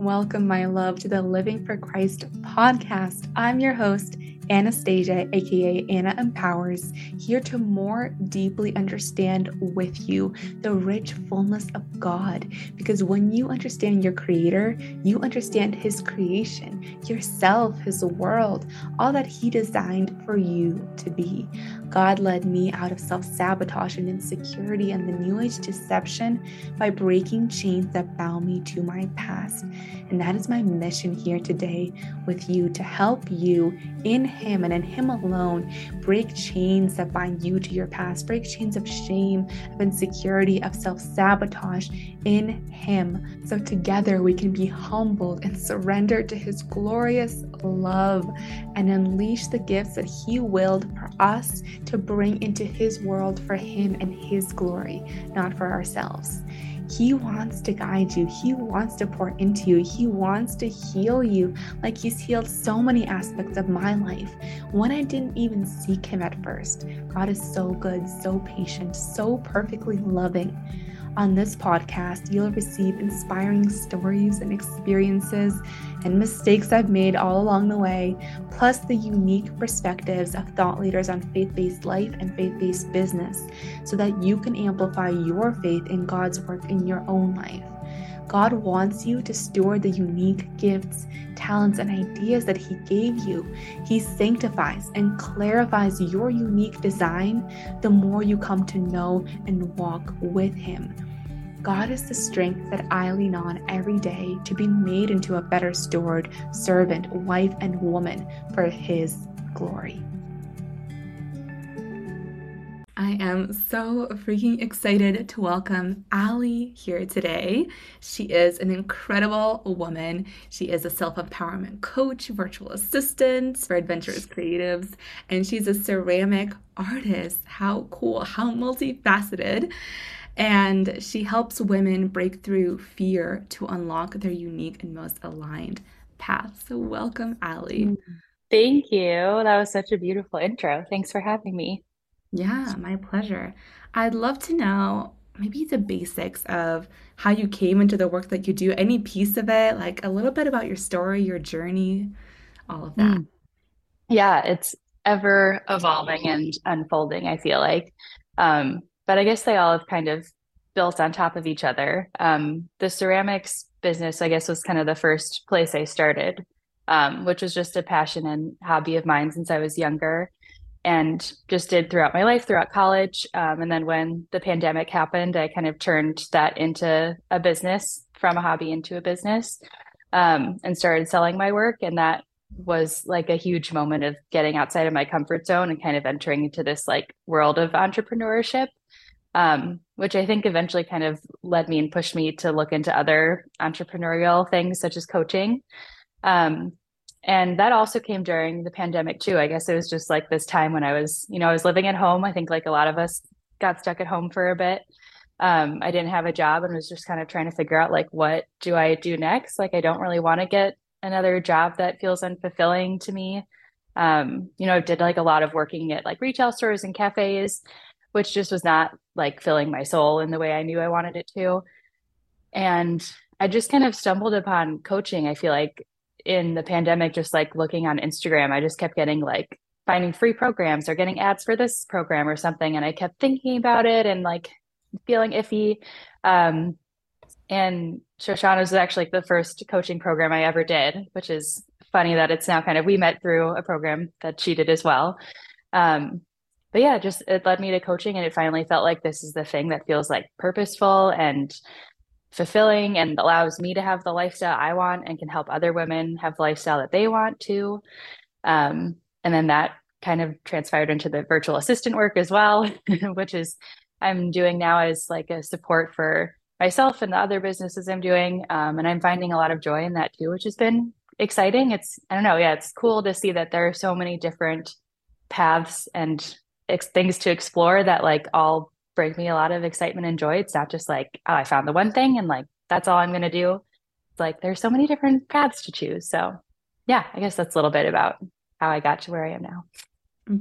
Welcome, my love, to the Living for Christ podcast. I'm your host, Anastasia, aka Anna Empowers, here to more deeply understand with you the rich fullness of God. Because when you understand your Creator, you understand His creation, yourself, His world, all that He designed for you to be. God led me out of self sabotage and insecurity and the New Age deception by breaking chains that bound me to my past. And that is my mission here today with you to help you in Him and in Him alone break chains that bind you to your past, break chains of shame, of insecurity, of self sabotage in Him. So together we can be humbled and surrendered to His glorious love and unleash the gifts that He willed for us to bring into His world for Him and His glory, not for ourselves. He wants to guide you. He wants to pour into you. He wants to heal you like He's healed so many aspects of my life when I didn't even seek Him at first. God is so good, so patient, so perfectly loving. On this podcast, you'll receive inspiring stories and experiences and mistakes I've made all along the way, plus the unique perspectives of thought leaders on faith based life and faith based business, so that you can amplify your faith in God's work in your own life. God wants you to steward the unique gifts, talents, and ideas that He gave you. He sanctifies and clarifies your unique design the more you come to know and walk with Him. God is the strength that I lean on every day to be made into a better steward, servant, wife, and woman for His glory. I am so freaking excited to welcome Ali here today. She is an incredible woman. She is a self empowerment coach, virtual assistant for adventurous creatives, and she's a ceramic artist. How cool, how multifaceted. And she helps women break through fear to unlock their unique and most aligned path. So, welcome, Ali. Thank you. That was such a beautiful intro. Thanks for having me. Yeah, my pleasure. I'd love to know maybe the basics of how you came into the work that you do, any piece of it, like a little bit about your story, your journey, all of that. Mm. Yeah, it's ever evolving and unfolding, I feel like. Um, but I guess they all have kind of built on top of each other. Um, the ceramics business, I guess, was kind of the first place I started, um, which was just a passion and hobby of mine since I was younger and just did throughout my life, throughout college. Um, and then when the pandemic happened, I kind of turned that into a business from a hobby into a business um, and started selling my work. And that was like a huge moment of getting outside of my comfort zone and kind of entering into this like world of entrepreneurship um, which I think eventually kind of led me and pushed me to look into other entrepreneurial things such as coaching. Um, and that also came during the pandemic too. I guess it was just like this time when I was, you know, I was living at home. I think like a lot of us got stuck at home for a bit. Um, I didn't have a job and was just kind of trying to figure out like what do I do next? Like I don't really want to get another job that feels unfulfilling to me. Um, you know, I did like a lot of working at like retail stores and cafes which just was not like filling my soul in the way I knew I wanted it to. And I just kind of stumbled upon coaching. I feel like in the pandemic, just like looking on Instagram, I just kept getting like finding free programs or getting ads for this program or something. And I kept thinking about it and like feeling iffy. Um, and Shoshana was actually the first coaching program I ever did, which is funny that it's now kind of we met through a program that she did as well. Um, but yeah, just it led me to coaching and it finally felt like this is the thing that feels like purposeful and fulfilling and allows me to have the lifestyle I want and can help other women have the lifestyle that they want to. Um, and then that kind of transpired into the virtual assistant work as well, which is I'm doing now as like a support for myself and the other businesses I'm doing. Um, and I'm finding a lot of joy in that too, which has been exciting. It's, I don't know, yeah, it's cool to see that there are so many different paths and ex- things to explore that like all bring me a lot of excitement and joy. It's not just like, oh, I found the one thing and like that's all I'm going to do. It's like there's so many different paths to choose. So, yeah, I guess that's a little bit about how I got to where I am now.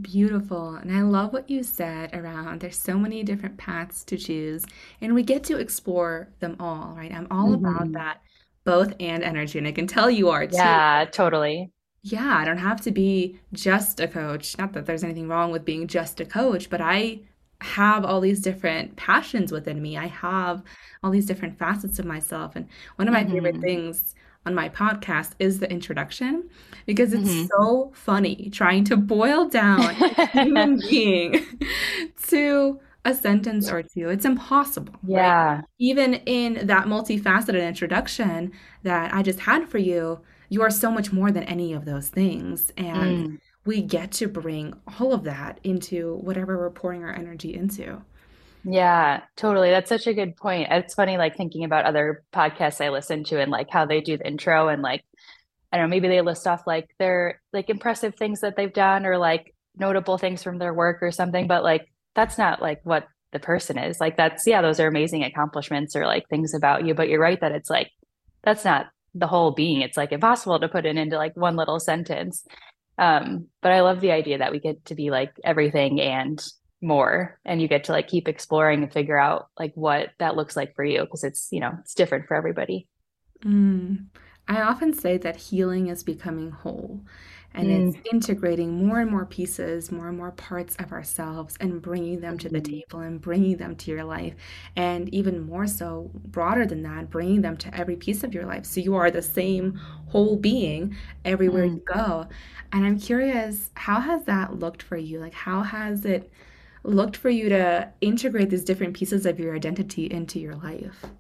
Beautiful. And I love what you said around there's so many different paths to choose, and we get to explore them all, right? I'm all mm-hmm. about that both and energy, and I can tell you are too. Yeah, totally. Yeah, I don't have to be just a coach. Not that there's anything wrong with being just a coach, but I have all these different passions within me. I have all these different facets of myself. And one of my favorite hmm things on my podcast is the introduction because it's hmm so funny trying to boil down a human being to a sentence or two. It's impossible, right? Yeah. Even in that multifaceted introduction that I just had for you, you are so much more than any of those things. And Mm. We get to bring all of that into whatever we're pouring our energy into. Yeah, totally. That's such a good point. It's funny, like thinking about other podcasts I listen to and like how they do the intro and like, I don't know, maybe they list off like their like impressive things that they've done or like notable things from their work or something, but like that's not like what the person is. Like that's, yeah, those are amazing accomplishments or like things about you, but you're right that it's like that's not the whole being. It's like impossible to put it into like one little sentence. Um, but I love the idea that we get to be like everything and more, and you get to like keep exploring and figure out like what that looks like for you because it's, you know, it's different for everybody. Mm. I often say that healing is becoming whole, and it's Mm, integrating more and more pieces, more and more parts of ourselves, and bringing them to the mhm, table and bringing them to your life. And even more so, broader than that, bringing them to every piece of your life. So you are the same whole being everywhere mm. you go. And I'm curious, how has that looked for you? Like, how has it looked for you to integrate these different pieces of your identity into your life?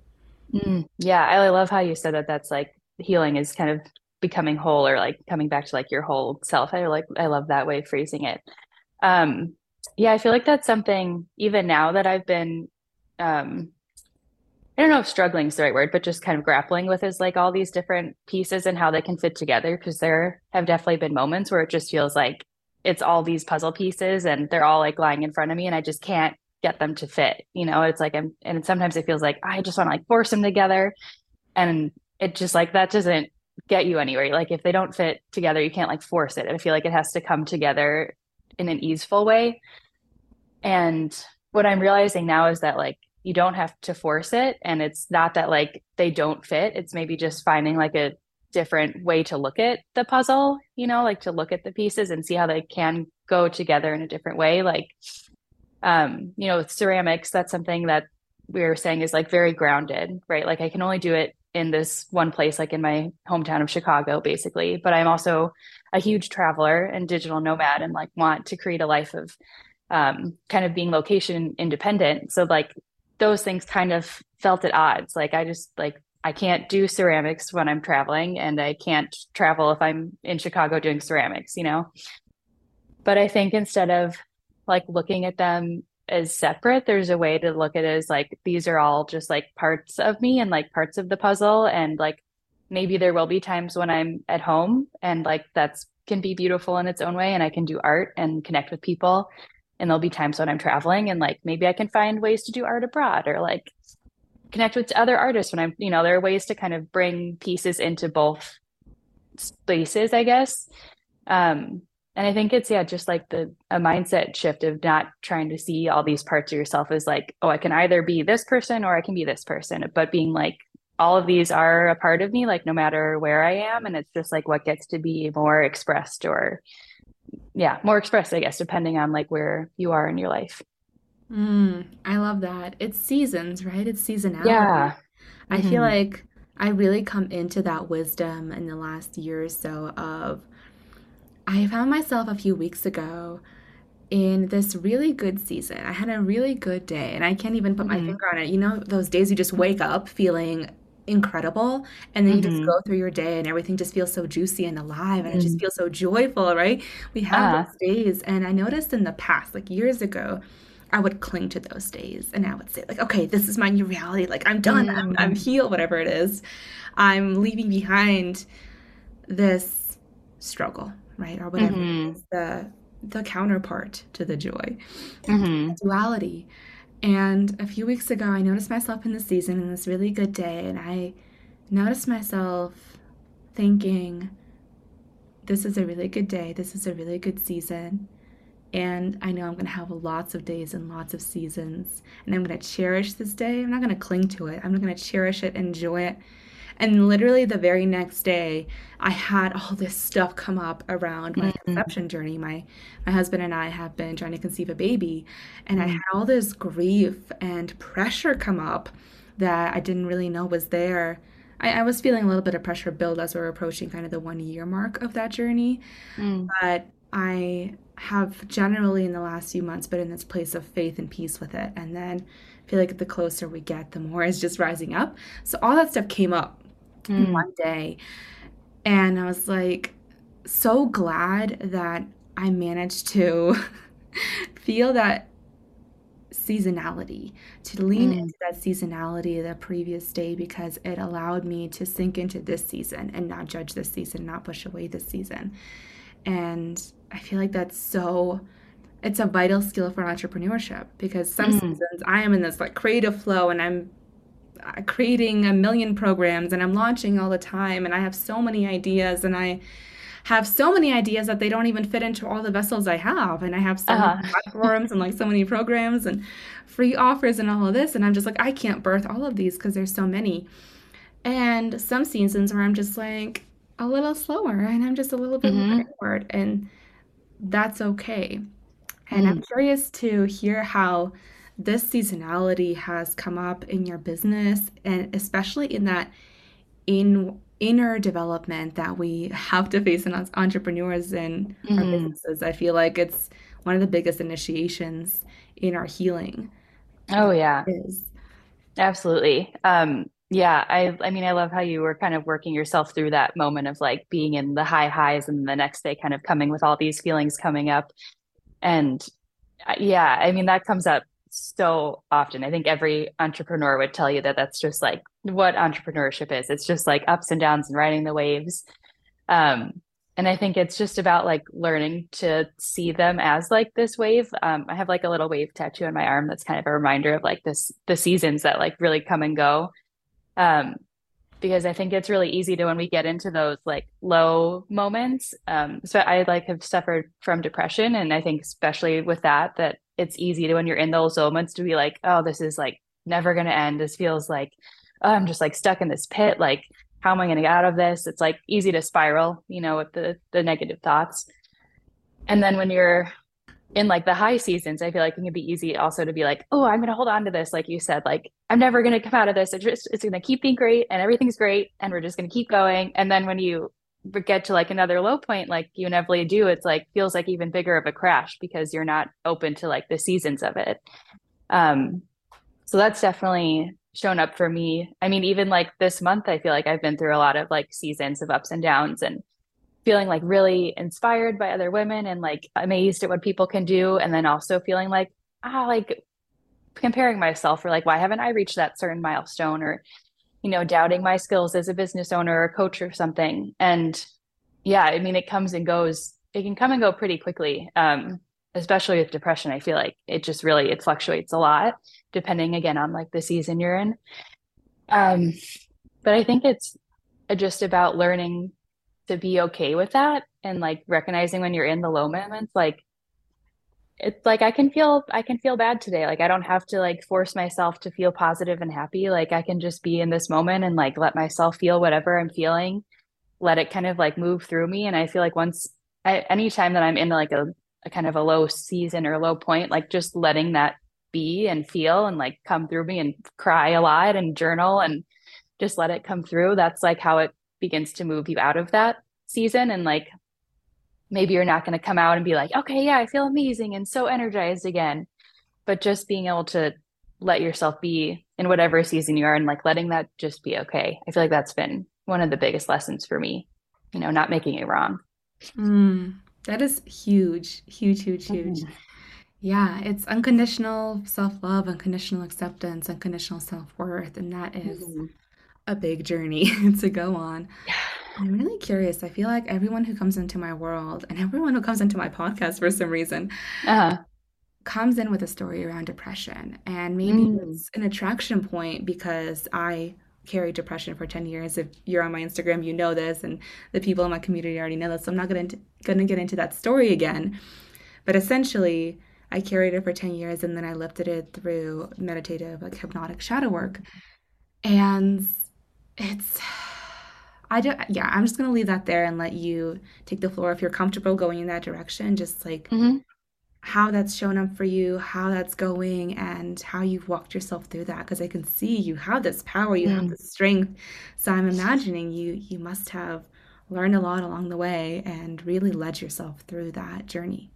Mm, yeah, I love how you said that that's like healing is kind of becoming whole or like coming back to like your whole self. I like I love that way of phrasing it. Um, yeah, I feel like that's something even now that I've been um I don't know if struggling is the right word, but just kind of grappling with is like all these different pieces and how they can fit together. Because there have definitely been moments where it just feels like it's all these puzzle pieces and they're all like lying in front of me and I just can't get them to fit. You know, it's like I'm, and sometimes it feels like I just want to like force them together. And it just like that doesn't get you anywhere. Like if they don't fit together, you can't like force it. I feel like it has to come together in an easeful way. And what I'm realizing now is that like you don't have to force it. And it's not that like they don't fit. It's maybe just finding like a different way to look at the puzzle, you know, like to look at the pieces and see how they can go together in a different way. Like, um, you know, with ceramics, that's something that we were saying is like very grounded, right? Like I can only do it in this one place, like in my hometown of Chicago, basically. But I'm also a huge traveler and digital nomad and like want to create a life of um, kind of being location independent. So like those things kind of felt at odds. Like I just like I can't do ceramics when I'm traveling, and I can't travel if I'm in Chicago doing ceramics, you know. But I think instead of like looking at them as separate, there's a way to look at it as like these are all just like parts of me and like parts of the puzzle, and like maybe there will be times when I'm at home and like that's can be beautiful in its own way, and I can do art and connect with people and there'll be times when I'm traveling and like maybe I can find ways to do art abroad or like connect with other artists when I'm, you know, there are ways to kind of bring pieces into both spaces, I guess. Um, and I think it's yeah, just like the a mindset shift of not trying to see all these parts of yourself as like, oh, I can either be this person or I can be this person, but being like all of these are a part of me, like no matter where I am, and it's just like what gets to be more expressed or yeah, more expressed, I guess, depending on like where you are in your life. Mm, I love that. It's seasons, right? It's seasonality. Yeah. I feel hmm like I really come into that wisdom in the last year or so of I found myself a few weeks ago in this really good season. I had a really good day, and I can't even put my hmm finger on it. You know, those days you just wake up feeling incredible, and then you just hmm go through your day, and everything just feels so juicy and alive, and it just hmm feels so joyful, right? We have Uh, those days, and I noticed in the past, like years ago, I would cling to those days, and I would say, like, okay, this is my new reality. Like, I'm done. I'm, I'm mm, healed, whatever it is. I'm leaving behind this struggle, right? Or whatever hmm is, the the counterpart to the joy, hmm duality. And a few weeks ago, I noticed myself in the season in this really good day, and I noticed myself thinking, this is a really good day. This is a really good season. And I know I'm going to have lots of days and lots of seasons. And I'm going to cherish this day. I'm not going to cling to it. I'm going to cherish it, enjoy it. And literally the very next day, I had all this stuff come up around my Mm, conception journey. My my husband and I have been trying to conceive a baby, and I mm, had all this grief and pressure come up that I didn't really know was there. I, I was feeling a little bit of pressure build as we are approaching kind of the one year mark of that journey, mm, but I have generally in the last few months been in this place of faith and peace with it. And then I feel like the closer we get, the more it's just rising up. So all that stuff came up mm, one day. And I was like, so glad that I managed to feel that seasonality, to lean mm. into that seasonality the previous day because it allowed me to sink into this season and not judge this season, not push away this season. And I feel like that's so, it's a vital skill for entrepreneurship because some mm. seasons I am in this like creative flow and I'm creating a million programs and I'm launching all the time and I have so many ideas and I have so many ideas that they don't even fit into all the vessels I have and I have so many Uh-huh. platforms and like so many programs and free offers and all of this and I'm just like I can't birth all of these because there's so many. And some seasons where I'm just like a little slower and I'm just a little bit more hmm inward and that's okay. And I'm Mm. curious to hear how this seasonality has come up in your business and especially in that in inner development that we have to face as entrepreneurs in our hmm businesses. I feel like it's one of the biggest initiations in our healing Oh yeah, is. absolutely. Um, yeah, I I mean I love how you were kind of working yourself through that moment of like being in the high highs and the next day kind of coming with all these feelings coming up. And yeah, I mean that comes up so often. I think every entrepreneur would tell you that that's just like what entrepreneurship is. It's just like ups and downs and riding the waves. Um, and I think it's just about like learning to see them as like this wave. Um, I have like a little wave tattoo on my arm that's kind of a reminder of like this the seasons that like really come and go. Um, because I think it's really easy to when we get into those like low moments. Um, so I like have suffered from depression, and I think especially with that, that it's easy to when you're in those moments to be like, oh, this is like never going to end. This feels like oh, I'm just like stuck in this pit. Like, how am I going to get out of this? It's like easy to spiral, you know, with the the negative thoughts. And then when you're in like the high seasons, I feel like it can be easy also to be like, oh, I'm going to hold on to this. Like you said, like I'm never going to come out of this. It's just, it's going to keep being great and everything's great. And we're just going to keep going. And then when you get to like another low point, like you inevitably do, it's like feels like even bigger of a crash because you're not open to like the seasons of it. Um, so that's definitely shown up for me. I mean, even like this month, I feel like I've been through a lot of like seasons of ups and downs and feeling like really inspired by other women and like amazed at what people can do. And then also feeling like, ah, like comparing myself or like, why haven't I reached that certain milestone or, you know, doubting my skills as a business owner or a coach or something. And yeah, I mean, it comes and goes. It can come and go pretty quickly. Um, especially with depression, I feel like it just really, it fluctuates a lot depending again on like the season you're in. Um, but I think it's just about learning to be okay with that and like recognizing when you're in the low moments like it's like I can feel I can feel bad today. Like I don't have to like force myself to feel positive and happy. Like I can just be in this moment and like let myself feel whatever I'm feeling let it kind of like move through me. And I feel like once I, anytime that I'm in like a, a kind of a low season or low point like just letting that be and feel and like come through me and cry a lot and journal and just let it come through that's like how it begins to move you out of that season. And like maybe you're not going to come out and be like okay yeah i feel amazing and so energized again but just being able to let yourself be in whatever season you are and like letting that just be okay i feel like that's been one of the biggest lessons for me you know not making it wrong Mm, that is huge, huge, huge, huge. Mhm. Yeah, it's unconditional self-love, unconditional acceptance, unconditional self-worth, and that is Mhm. a big journey to go on. Yeah. I'm really curious. I feel like everyone who comes into my world and everyone who comes into my podcast for some reason uh-huh. comes in with a story around depression. And maybe mm. it's an attraction point because I carried depression for 10 years. If you're on my Instagram, you know this, and the people in my community already know this. So I'm not going to going to get into that story again. But essentially, I carried it for 10 years and then I lifted it through meditative, like hypnotic shadow work. And it's I don't, yeah, I'm just going to leave that there and let you take the floor if you're comfortable going in that direction. Just like mm-hmm. how that's shown up for you, how that's going, and how you've walked yourself through that. Because I can see you have this power, you mm. have this strength. So I'm imagining you, you must have learned a lot along the way and really led yourself through that journey.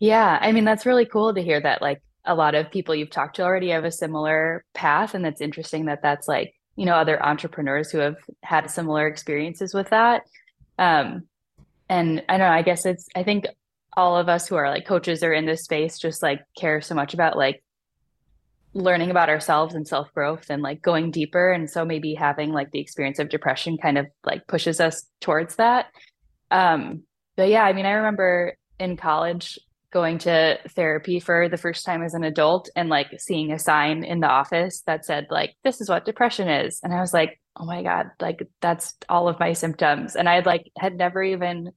Yeah. I mean, that's really cool to hear that, like, a lot of people you've talked to already have a similar path. And that's interesting that that's like, you know other entrepreneurs who have had similar experiences with that. Um and i don't know i guess it's i think all of us who are like coaches are in this space just like care so much about like learning about ourselves and self growth and like going deeper. And so maybe having like the experience of depression kind of like pushes us towards that. Um but yeah i mean i remember in college going to therapy for the first time as an adult and like seeing a sign in the office that said like this is what depression is. And i was like oh my god like that's all of my symptoms. And i like had never even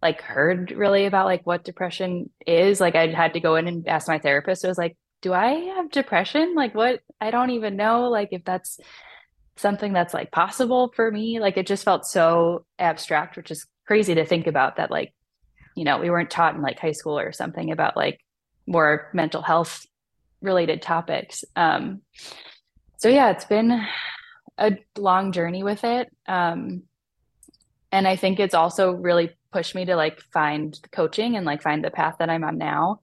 like heard really about like what depression is. Like i had to go in and ask my therapist. I was like do i have depression? Like what? I don't even know like if that's something that's like possible for me. Like it just felt so abstract which is crazy to think about that like you know we weren't taught in like high school or something about like more mental health related topics. Um so yeah it's been a long journey with it. Um and i think it's also really pushed me to like find coaching and like find the path that i'm on now.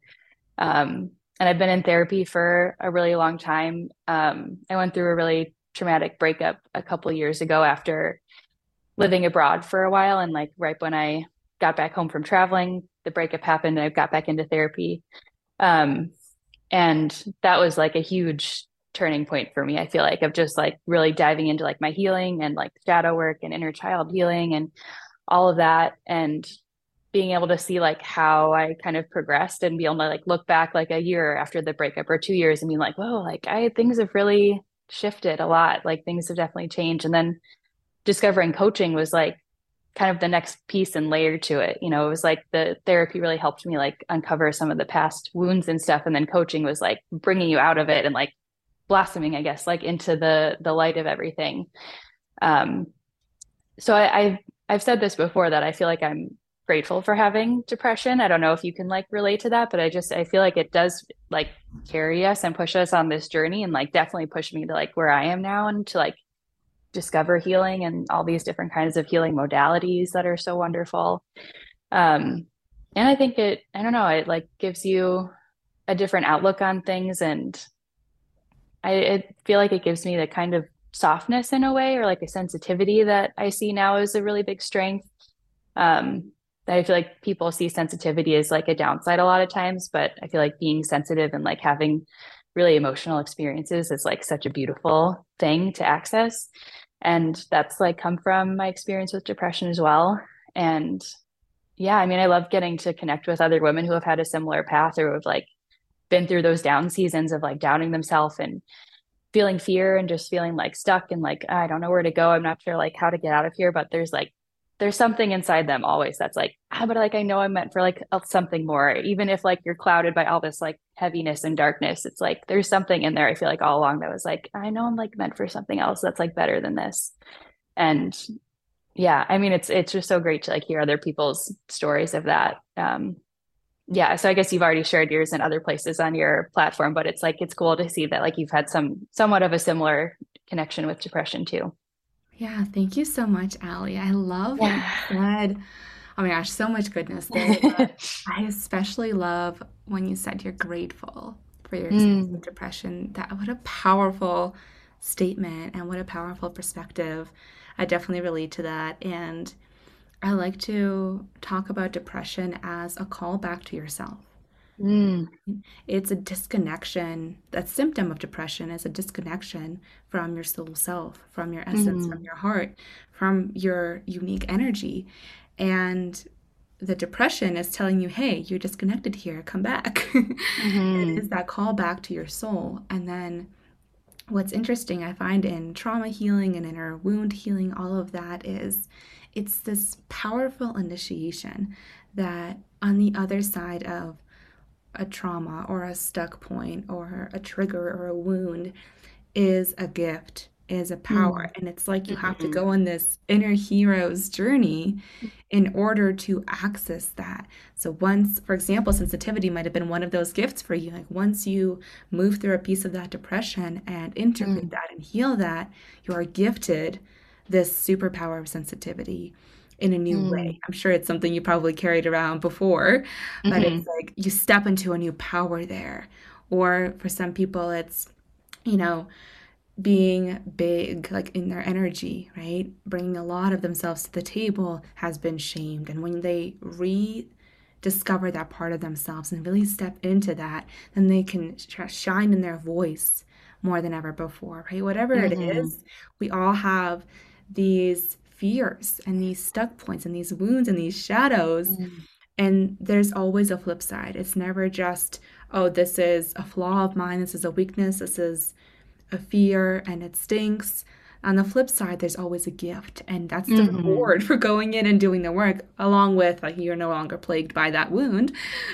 Um and i've been in therapy for a really long time. Um i went through a really traumatic breakup a couple years ago after living abroad for a while. And like right when i got back home from traveling. The breakup happened, and I got back into therapy. Um, and that was like a huge turning point for me. I feel like of just like really diving into like my healing and like shadow work and inner child healing and all of that, and being able to see like how I kind of progressed and be able to like look back like a year after the breakup or two years and be like, whoa, like I things have really shifted a lot. Like things have definitely changed. And then discovering coaching was like kind of the next piece and layer to it. You know, it was like the therapy really helped me like uncover some of the past wounds and stuff. And then coaching was like bringing you out of it and like blossoming, I guess, like into the, the light of everything. Um, so I, I've, I've said this before that I feel like I'm grateful for having depression. I don't know if you can like relate to that, but I just, I feel like it does like carry us and push us on this journey and like definitely push me to like where I am now and to like discover healing and all these different kinds of healing modalities that are so wonderful. Um, and I think it, I don't know, it like gives you a different outlook on things. And I, I feel like it gives me the kind of softness in a way or like a sensitivity that I see now as a really big strength. Um, I feel like people see sensitivity as like a downside a lot of times, but I feel like being sensitive and like having really emotional experiences is like such a beautiful thing to access. And that's like come from my experience with depression as well. And yeah i mean i love getting to connect with other women who have had a similar path or have like been through those down seasons of like doubting themselves and feeling fear and just feeling like stuck and like i don't know where to go. I'm not sure like how to get out of here. But there's like there's something inside them always that's like ah, but like i know i'm meant for like something more. Even if like you're clouded by all this like heaviness and darkness it's like there's something in there i feel like all along that was like i know i'm like meant for something else that's like better than this and yeah i mean it's it's just so great to like hear other people's stories of that um yeah so i guess you've already shared yours in other places on your platform but it's like it's cool to see that like you've had some somewhat of a similar connection with depression too yeah, thank you so much, Ali. I love you said. Oh my gosh, so much goodness there. I especially love when you said you're grateful for your experience mm. depression. That what a powerful statement and what a powerful perspective. I definitely relate to that. And I like to talk about depression as a call back to yourself. Mm. It's a disconnection. That symptom of depression is a disconnection from your soul self, from your essence, mm. from your heart, from your unique energy. And the depression is telling you, hey, you're disconnected here, come back. Mm-hmm. it is that call back to your soul. And then what's interesting, I find in trauma healing and inner wound healing, all of that is it's this powerful initiation that on the other side of a trauma or a stuck point or a trigger or a wound is a gift is a power. Mm. And it's like you mm-hmm. have to mm-hmm. go on this inner hero's journey in order to access that. So, once, for example, sensitivity might have been one of those gifts for you. Like, once you move through a piece of that depression and integrate mm. that and heal that, you are gifted this superpower of sensitivity in a new mm. way. I'm sure it's something you probably carried around before, but mm-hmm. it's like you step into a new power there. Or for some people, it's, you know, being big, like in their energy, right? Bringing a lot of themselves to the table has been shamed. And when they rediscover that part of themselves and really step into that, then they can shine in their voice more than ever before, right? Whatever mm-hmm. it is, we all have these fears and these stuck points and these wounds and these shadows. Mm-hmm. And there's always a flip side. It's never just, oh, this is a flaw of mine, this is a weakness, this is a fear and it stinks. On the flip side, there's always a gift, and that's the mm-hmm. reward for going in and doing the work, along with like you're no longer plagued by that wound.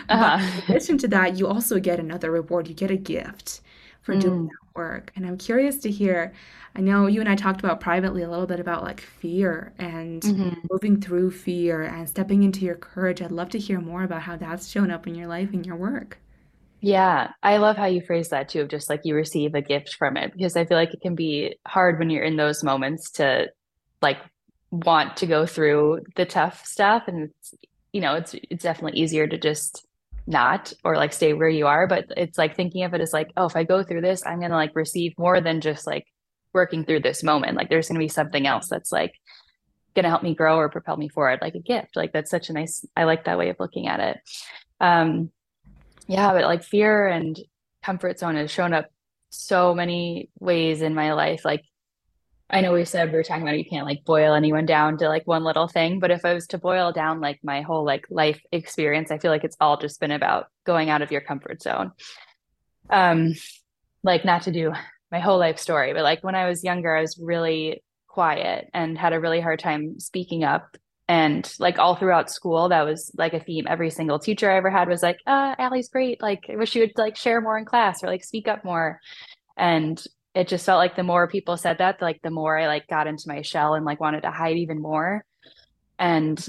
Uh-huh. But in addition to that, you also get another reward. You get a gift for mm. doing that work. And I'm curious to hear. I know you and I talked about privately a little bit about like fear and mm-hmm. moving through fear and stepping into your courage. I'd love to hear more about how that's shown up in your life and your work. Yeah, I love how you phrase that too, of just like you receive a gift from it, because I feel like it can be hard when you're in those moments to like want to go through the tough stuff. And it's, you know, it's it's definitely easier to just not or like stay where you are. But it's like thinking of it as like, oh, if I go through this, I'm gonna like receive more than just like working through this moment. Like there's gonna be something else that's like gonna help me grow or propel me forward, like a gift. Like that's such a nice I like that way of looking at it. Um yeah, but like fear and comfort zone has shown up so many ways in my life. Like I know we said we were talking about you can't like boil anyone down to like one little thing, but if I was to boil down like my whole like life experience, I feel like it's all just been about going out of your comfort zone. Um like not to do my whole life story, but like when I was younger, I was really quiet and had a really hard time speaking up and like all throughout school that was like a theme every single teacher i ever had was like uh Ali's great. Like i wish you would like share more in class or like speak up more. And it just felt like the more people said that like the more i like got into my shell and like wanted to hide even more. And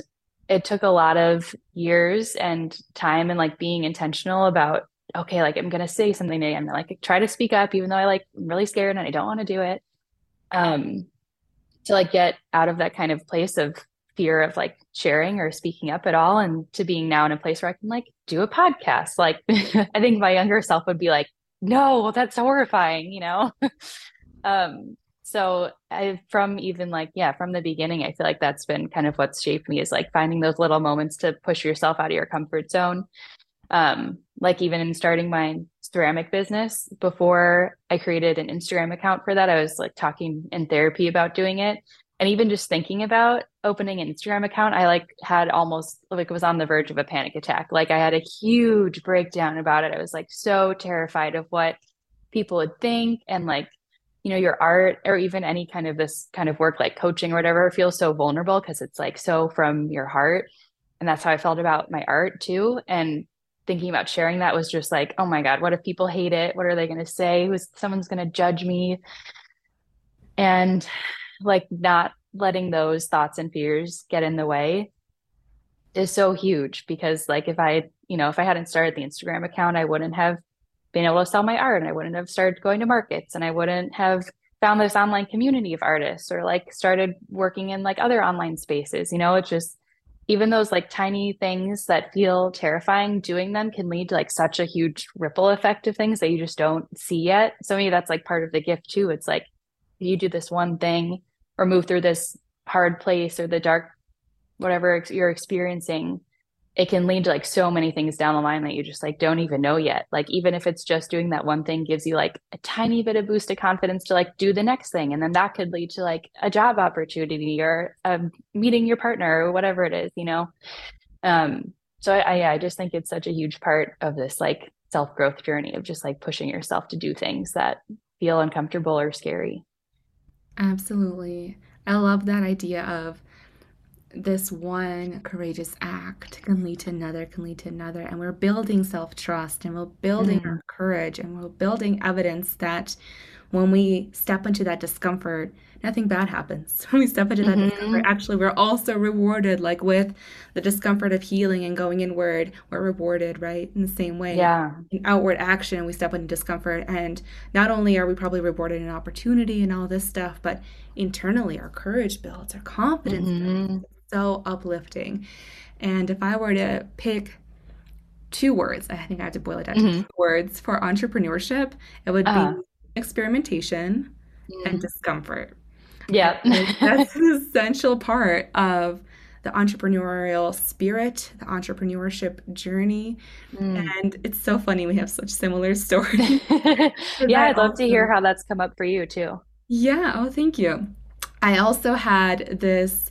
it took a lot of years and time and like being intentional about okay like i'm gonna say something i'm gonna like try to speak up even though i like i'm really scared and i don't want to do it. Um to like get out of that kind of place of fear of like sharing or speaking up at all and to being now in a place where I can like do a podcast. Like I think my younger self would be like, no, that's horrifying, you know? um, so I from even like, yeah, from the beginning, I feel like that's been kind of what's shaped me is like finding those little moments to push yourself out of your comfort zone. Um, like even in starting my ceramic business before I created an Instagram account for that, I was like talking in therapy about doing it and even just thinking about opening an Instagram account, I like had almost like was on the verge of a panic attack. Like I had a huge breakdown about it. I was like so terrified of what people would think and like you know your art or even any kind of this kind of work like coaching or whatever feels so vulnerable because it's like so from your heart. And that's how i felt about my art too. And thinking about sharing that was just like oh my god what if people hate it? What are they going to say? Who's someone's going to judge me? And like not letting those thoughts and fears get in the way is so huge because like if I, you know, if I hadn't started the Instagram account, I wouldn't have been able to sell my art and I wouldn't have started going to markets and I wouldn't have found this online community of artists or like started working in like other online spaces. You know, it's just even those like tiny things that feel terrifying, doing them can lead to like such a huge ripple effect of things that you just don't see yet. So maybe that's like part of the gift too. It's like you do this one thing or move through this hard place or the dark whatever you're experiencing it can lead to like so many things down the line that you just like don't even know yet. Like even if it's just doing that one thing gives you like a tiny bit of boost of confidence to like do the next thing. And then that could lead to like a job opportunity or um, meeting your partner or whatever it is you know? Um so I, I i just think it's such a huge part of this like self growth journey of just like pushing yourself to do things that feel uncomfortable or scary Absolutely. I love that idea of this one courageous act can lead to another, can lead to another. And we're building self trust and we're building mm-hmm. our courage and we're building evidence that when we step into that discomfort, nothing bad happens. When we step into that hmm discomfort, actually, we're also rewarded, like with the discomfort of healing and going inward, we're rewarded, right? In the same way, Yeah. in outward action, we step into discomfort. And not only are we probably rewarded an opportunity and all this stuff, but internally, our courage builds, our confidence builds. hmm So uplifting. And if I were to pick two words, I think I have to boil it down to two words for entrepreneurship, it would be Experimentation and Mm. discomfort. Yeah. That's an essential part of the entrepreneurial spirit, the entrepreneurship journey. Mm. And it's so funny we have such similar stories Yeah, I'd love to hear how that's come up for you too. yeah, oh, thank you. I also had this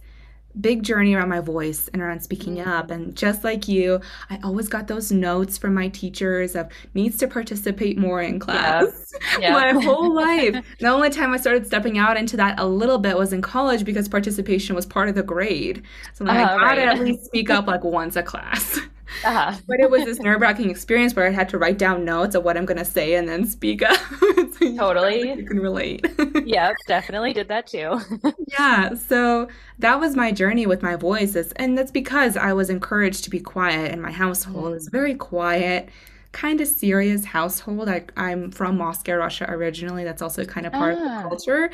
big journey around my voice and around speaking up. Mm. And just like you, I always got those notes from my teachers of needs to participate more in class Yeah. my whole life. The only time I started stepping out into that a little bit was in college because participation was part of the grade. So I'm like, Uh-huh, I gotta right. at least speak up like once a class. Uh-huh. But it was this nerve-wracking experience where I had to write down notes of what I'm gonna say and then speak up. So you sounds like Totally. you can relate. Yep, definitely did that too. Yeah, so that was my journey with my voice, is- and that's because I was encouraged to be quiet in my household. It was Mm. very quiet, kind of serious household. I, I'm from Moscow, Russia originally. That's also kind of part of the Ah. culture.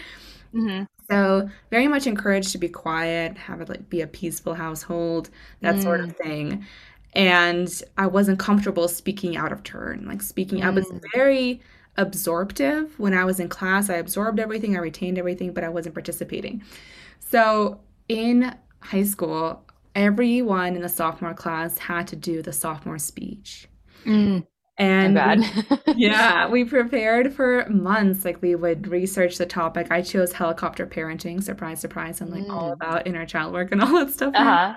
hmm So very much encouraged to be quiet, have it like be a peaceful household, that sort of Mm. thing. And I wasn't comfortable speaking out of turn. Like speaking, I was Mm. very absorptive when I was in class. I absorbed everything, I retained everything, but I wasn't participating. So in high school, everyone in the sophomore class had to do the sophomore speech. Mm. And we, yeah, we prepared for months. Like we would research the topic. I chose helicopter parenting. Surprise, surprise. I'm like all Mm. about inner child work and all that stuff. Uh-huh.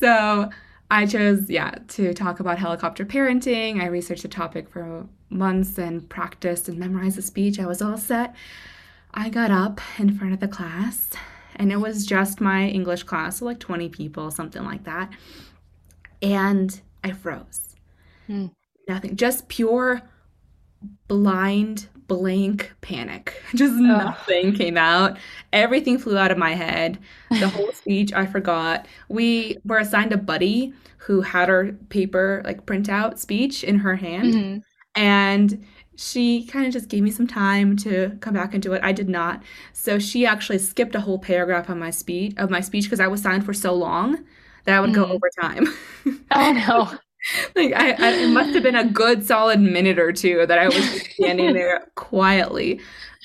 So I chose, yeah, to talk about helicopter parenting. I researched the topic for months and practiced and memorized the speech. I was all set. I got up in front of the class, and it was just my English class, so like 20 people, something like that. And I froze. Mm. Nothing, just pure blind blank panic. Just Ugh. nothing came out. Everything flew out of my head. The whole speech I forgot. We were assigned a buddy who had her paper like printout speech in her hand, hmm and she kind of just gave me some time to come back into it. I did not. So she actually skipped a whole paragraph on my speech of my speech because I was signed for so long that I would go hmm over time. Oh no. Like I, I, it must have been a good solid minute or two that I was standing there quietly,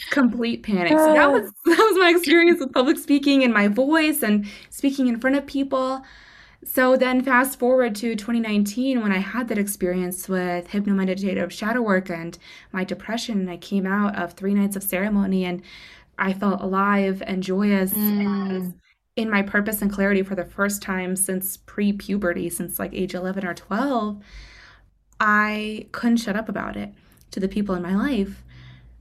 complete panic. So that was that was my experience with public speaking and my voice and speaking in front of people. So then fast forward to 2019 when I had that experience with hypnomeditative shadow work and my depression, and I came out of three nights of ceremony and I felt alive and joyous and Mm. In my purpose and clarity for the first time since pre-puberty, since like age 11 or 12, I couldn't shut up about it to the people in my life.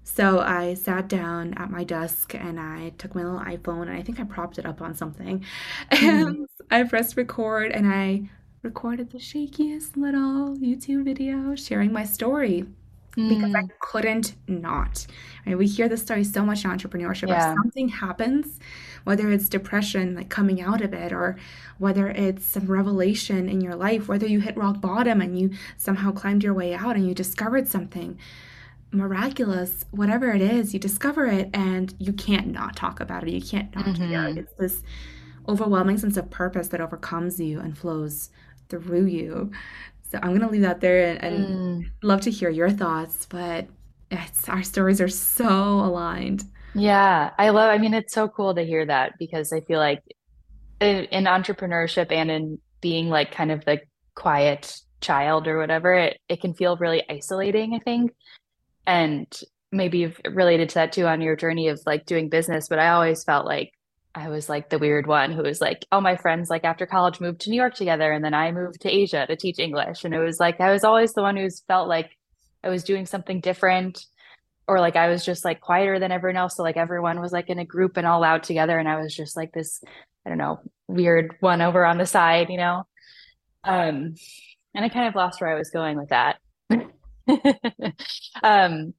So I sat down at my desk and I took my little iPhone and I think I propped it up on something. Mm. And I pressed record and I recorded the shakiest little YouTube video sharing my story because I Mm. couldn't not. Right? We hear this story so much in entrepreneurship. If Yeah. something happens, whether it's depression, like coming out of it, or whether it's some revelation in your life, whether you hit rock bottom and you somehow climbed your way out and you discovered something miraculous, whatever it is, you discover it and you can't not talk about it. You can't not share it. It's this overwhelming sense of purpose that overcomes you and flows through you. So I'm gonna leave that there and, and Mm. love to hear your thoughts, but it's our stories are so aligned. Yeah, I love, I mean, it's so cool to hear that because I feel like in, in entrepreneurship and in being like kind of the quiet child or whatever, it, it can feel really isolating, I think. And maybe you've related to that too on your journey of like doing business, but I always felt like I was like the weird one who was like, all my friends like after college moved to New York together and then I moved to Asia to teach English. And it was like I was always the one who's felt like I was doing something different or like I was just like quieter than everyone else. So like everyone was like in a group and all out together and I was just like this, I don't know, weird one over on the side, you know? Um, and I kind of lost where I was going with that. Um,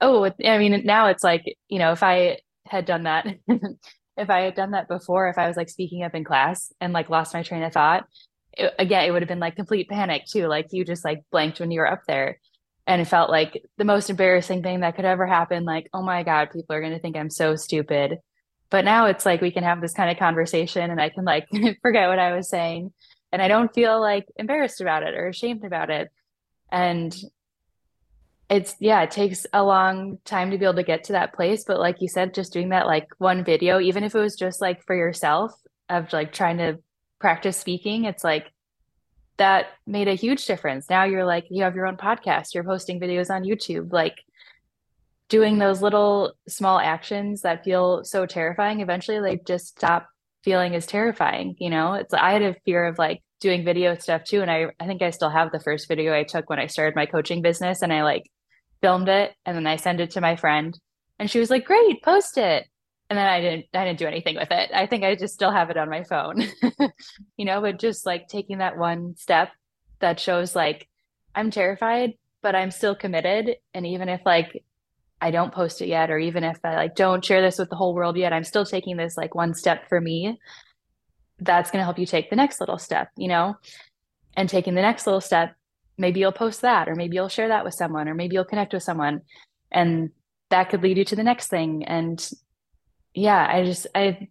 oh, I mean, now it's like, you know, if I had done that, if I had done that before, if I was like speaking up in class and like lost my train of thought, it, again, it would have been like complete panic too. Like you just like blanked when you were up there. And it felt like the most embarrassing thing that could ever happen. Like, oh my God, people are going to think I'm so stupid. But now it's like we can have this kind of conversation and I can like forget what I was saying. And I don't feel like embarrassed about it or ashamed about it. And it's yeah it takes a long time to be able to get to that place but like you said just doing that like one video even if it was just like for yourself of like trying to practice speaking it's like that made a huge difference. Now you're like you have your own podcast you're posting videos on youtube like doing those little small actions that feel so terrifying eventually like just stop feeling as terrifying you know? It's i had a fear of like doing video stuff too and i i think i still have the first video i took when i started my coaching business and i like filmed it and then I sent it to my friend and she was like, "Great, post it." And then I didn't I didn't do anything with it. I think I just still have it on my phone. you know, but just like taking that one step that shows like I'm terrified, but I'm still committed and even if like I don't post it yet or even if I like don't share this with the whole world yet, I'm still taking this like one step for me. That's going to help you take the next little step, you know? And taking the next little step maybe you'll post that or maybe you'll share that with someone or maybe you'll connect with someone and that could lead you to the next thing. And yeah i just i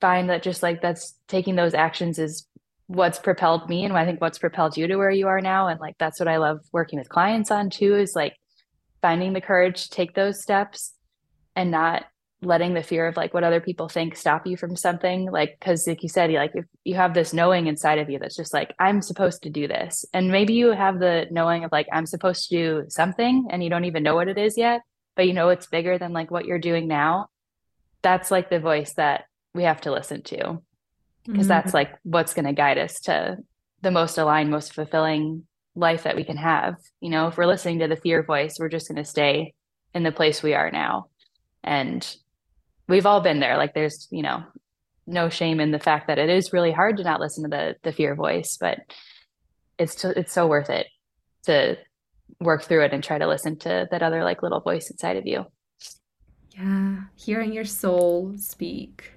find that just like that's taking those actions is what's propelled me and i think what's propelled you to where you are now and like that's what i love working with clients on too is like finding the courage to take those steps and not letting the fear of like what other people think stop you from something like because like you said like if you have this knowing inside of you that's just like i'm supposed to do this and maybe you have the knowing of like i'm supposed to do something and you don't even know what it is yet but you know it's bigger than like what you're doing now that's like the voice that we have to listen to because mm-hmm. that's like what's going to guide us to the most aligned most fulfilling life that we can have you know if we're listening to the fear voice we're just going to stay in the place we are now and we've all been there. Like there's, you know, no shame in the fact that it is really hard to not listen to the the fear voice, but it's to, it's so worth it to work through it and try to listen to that other like little voice inside of you. Yeah, hearing your soul speak.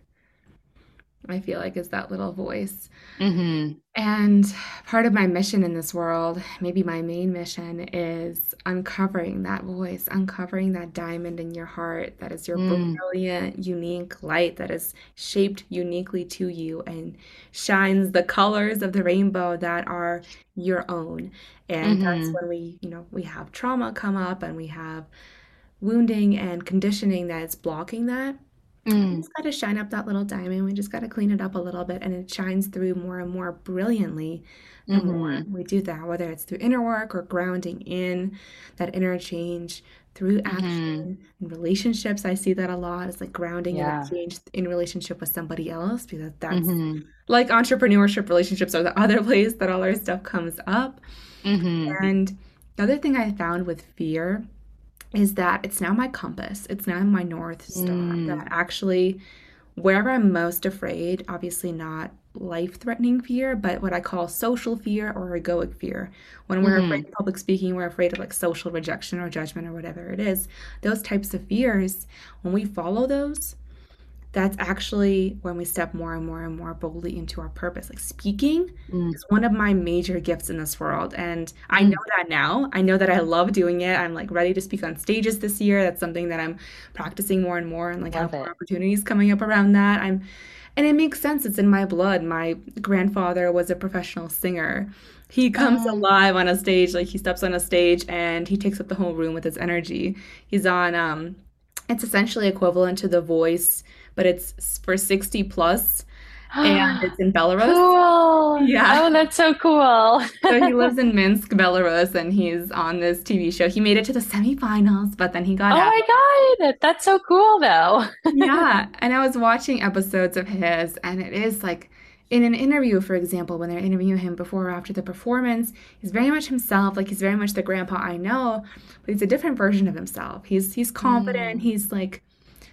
I feel like is that little voice. Mm-hmm. And part of my mission in this world, maybe my main mission, is uncovering that voice, uncovering that diamond in your heart that is your mm. brilliant, unique light that is shaped uniquely to you and shines the colors of the rainbow that are your own. And mm-hmm. that's when we, you know, we have trauma come up and we have wounding and conditioning that is blocking that Mm. We just got to shine up that little diamond. We just got to clean it up a little bit, and it shines through more and more brilliantly the mm-hmm. more we do that, whether it's through inner work or grounding in that interchange through action mm-hmm. and relationships. I see that a lot. It's like grounding yeah. and change in relationship with somebody else because that's mm-hmm. like entrepreneurship relationships are the other place that all our stuff comes up. Mm-hmm. And the other thing I found with fear is that it's now my compass. It's now my north star. Mm. That actually, wherever I'm most afraid, obviously not life threatening fear, but what I call social fear or egoic fear. When we're mm. afraid of public speaking, we're afraid of like social rejection or judgment or whatever it is. Those types of fears, when we follow those, that's actually when we step more and more and more boldly into our purpose. Like speaking mm. is one of my major gifts in this world. And I mm. know that now. I know that I love doing it. I'm like ready to speak on stages this year. That's something that I'm practicing more and more and like love have more opportunities coming up around that. I'm and it makes sense. It's in my blood. My grandfather was a professional singer. He comes oh. alive on a stage, like he steps on a stage and he takes up the whole room with his energy. He's on um it's essentially equivalent to the voice but it's for 60 plus and it's in Belarus. Cool. Yeah. Oh, that's so cool. so he lives in Minsk, Belarus, and he's on this TV show. He made it to the semifinals, but then he got. Oh out. my god, that's so cool, though. yeah, and I was watching episodes of his, and it is like in an interview, for example, when they're interviewing him before or after the performance, he's very much himself. Like he's very much the grandpa I know, but he's a different version of himself. He's he's confident. Mm. He's like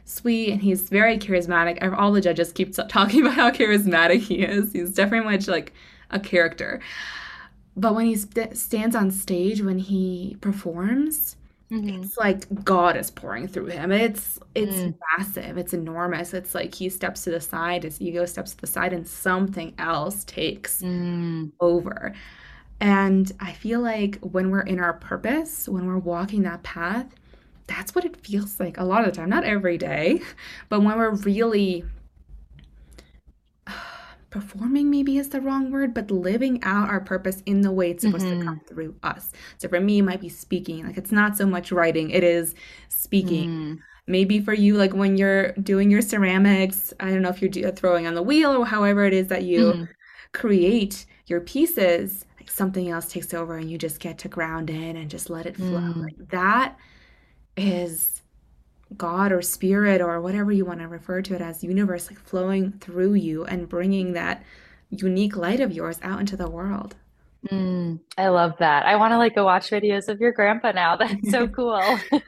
sweet and he's very charismatic. All the judges keep talking about how charismatic he is. He's definitely much like a character. But when he st- stands on stage, when he performs, mm-hmm. it's like God is pouring through him. It's it's mm. massive. It's enormous. It's like he steps to the side, his ego steps to the side, and something else takes mm. over. And I feel like when we're in our purpose, when we're walking that path, that's what it feels like a lot of the time. Not every day, but when we're really performing maybe is the wrong word, but living out our purpose in the way it's supposed mm-hmm. to come through us. So for me, it might be speaking. Like it's not so much writing, it is speaking. Mm. Maybe for you, like when you're doing your ceramics, I don't know if you're throwing on the wheel or however it is that you mm. create your pieces, like something else takes over and you just get to ground in and just let it flow. Mm. Like that is God or spirit or whatever you want to refer to it as, universe like flowing through you and bringing that unique light of yours out into the world. Mm, I love that. I want to like go watch videos of your grandpa now. That's so cool.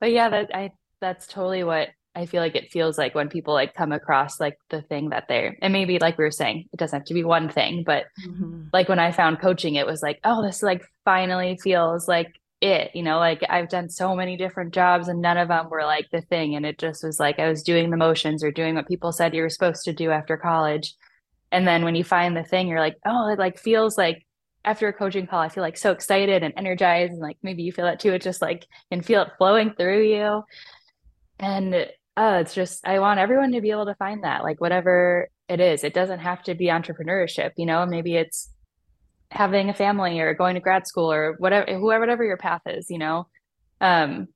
but yeah, that I that's totally what I feel like it feels like when people like come across like the thing that they're and maybe like we were saying, it doesn't have to be one thing, but mm-hmm. like when I found coaching, it was like, oh, this like finally feels like it you know like i've done so many different jobs and none of them were like the thing and it just was like i was doing the motions or doing what people said you were supposed to do after college. And then when you find the thing you're like oh it like feels like after a coaching call i feel like so excited and energized and like maybe you feel that too it just like and feel it flowing through you. And uh it's just i want everyone to be able to find that like whatever it is. It doesn't have to be entrepreneurship you know maybe it's having a family or going to grad school or whatever whoever whatever your path is you know? Um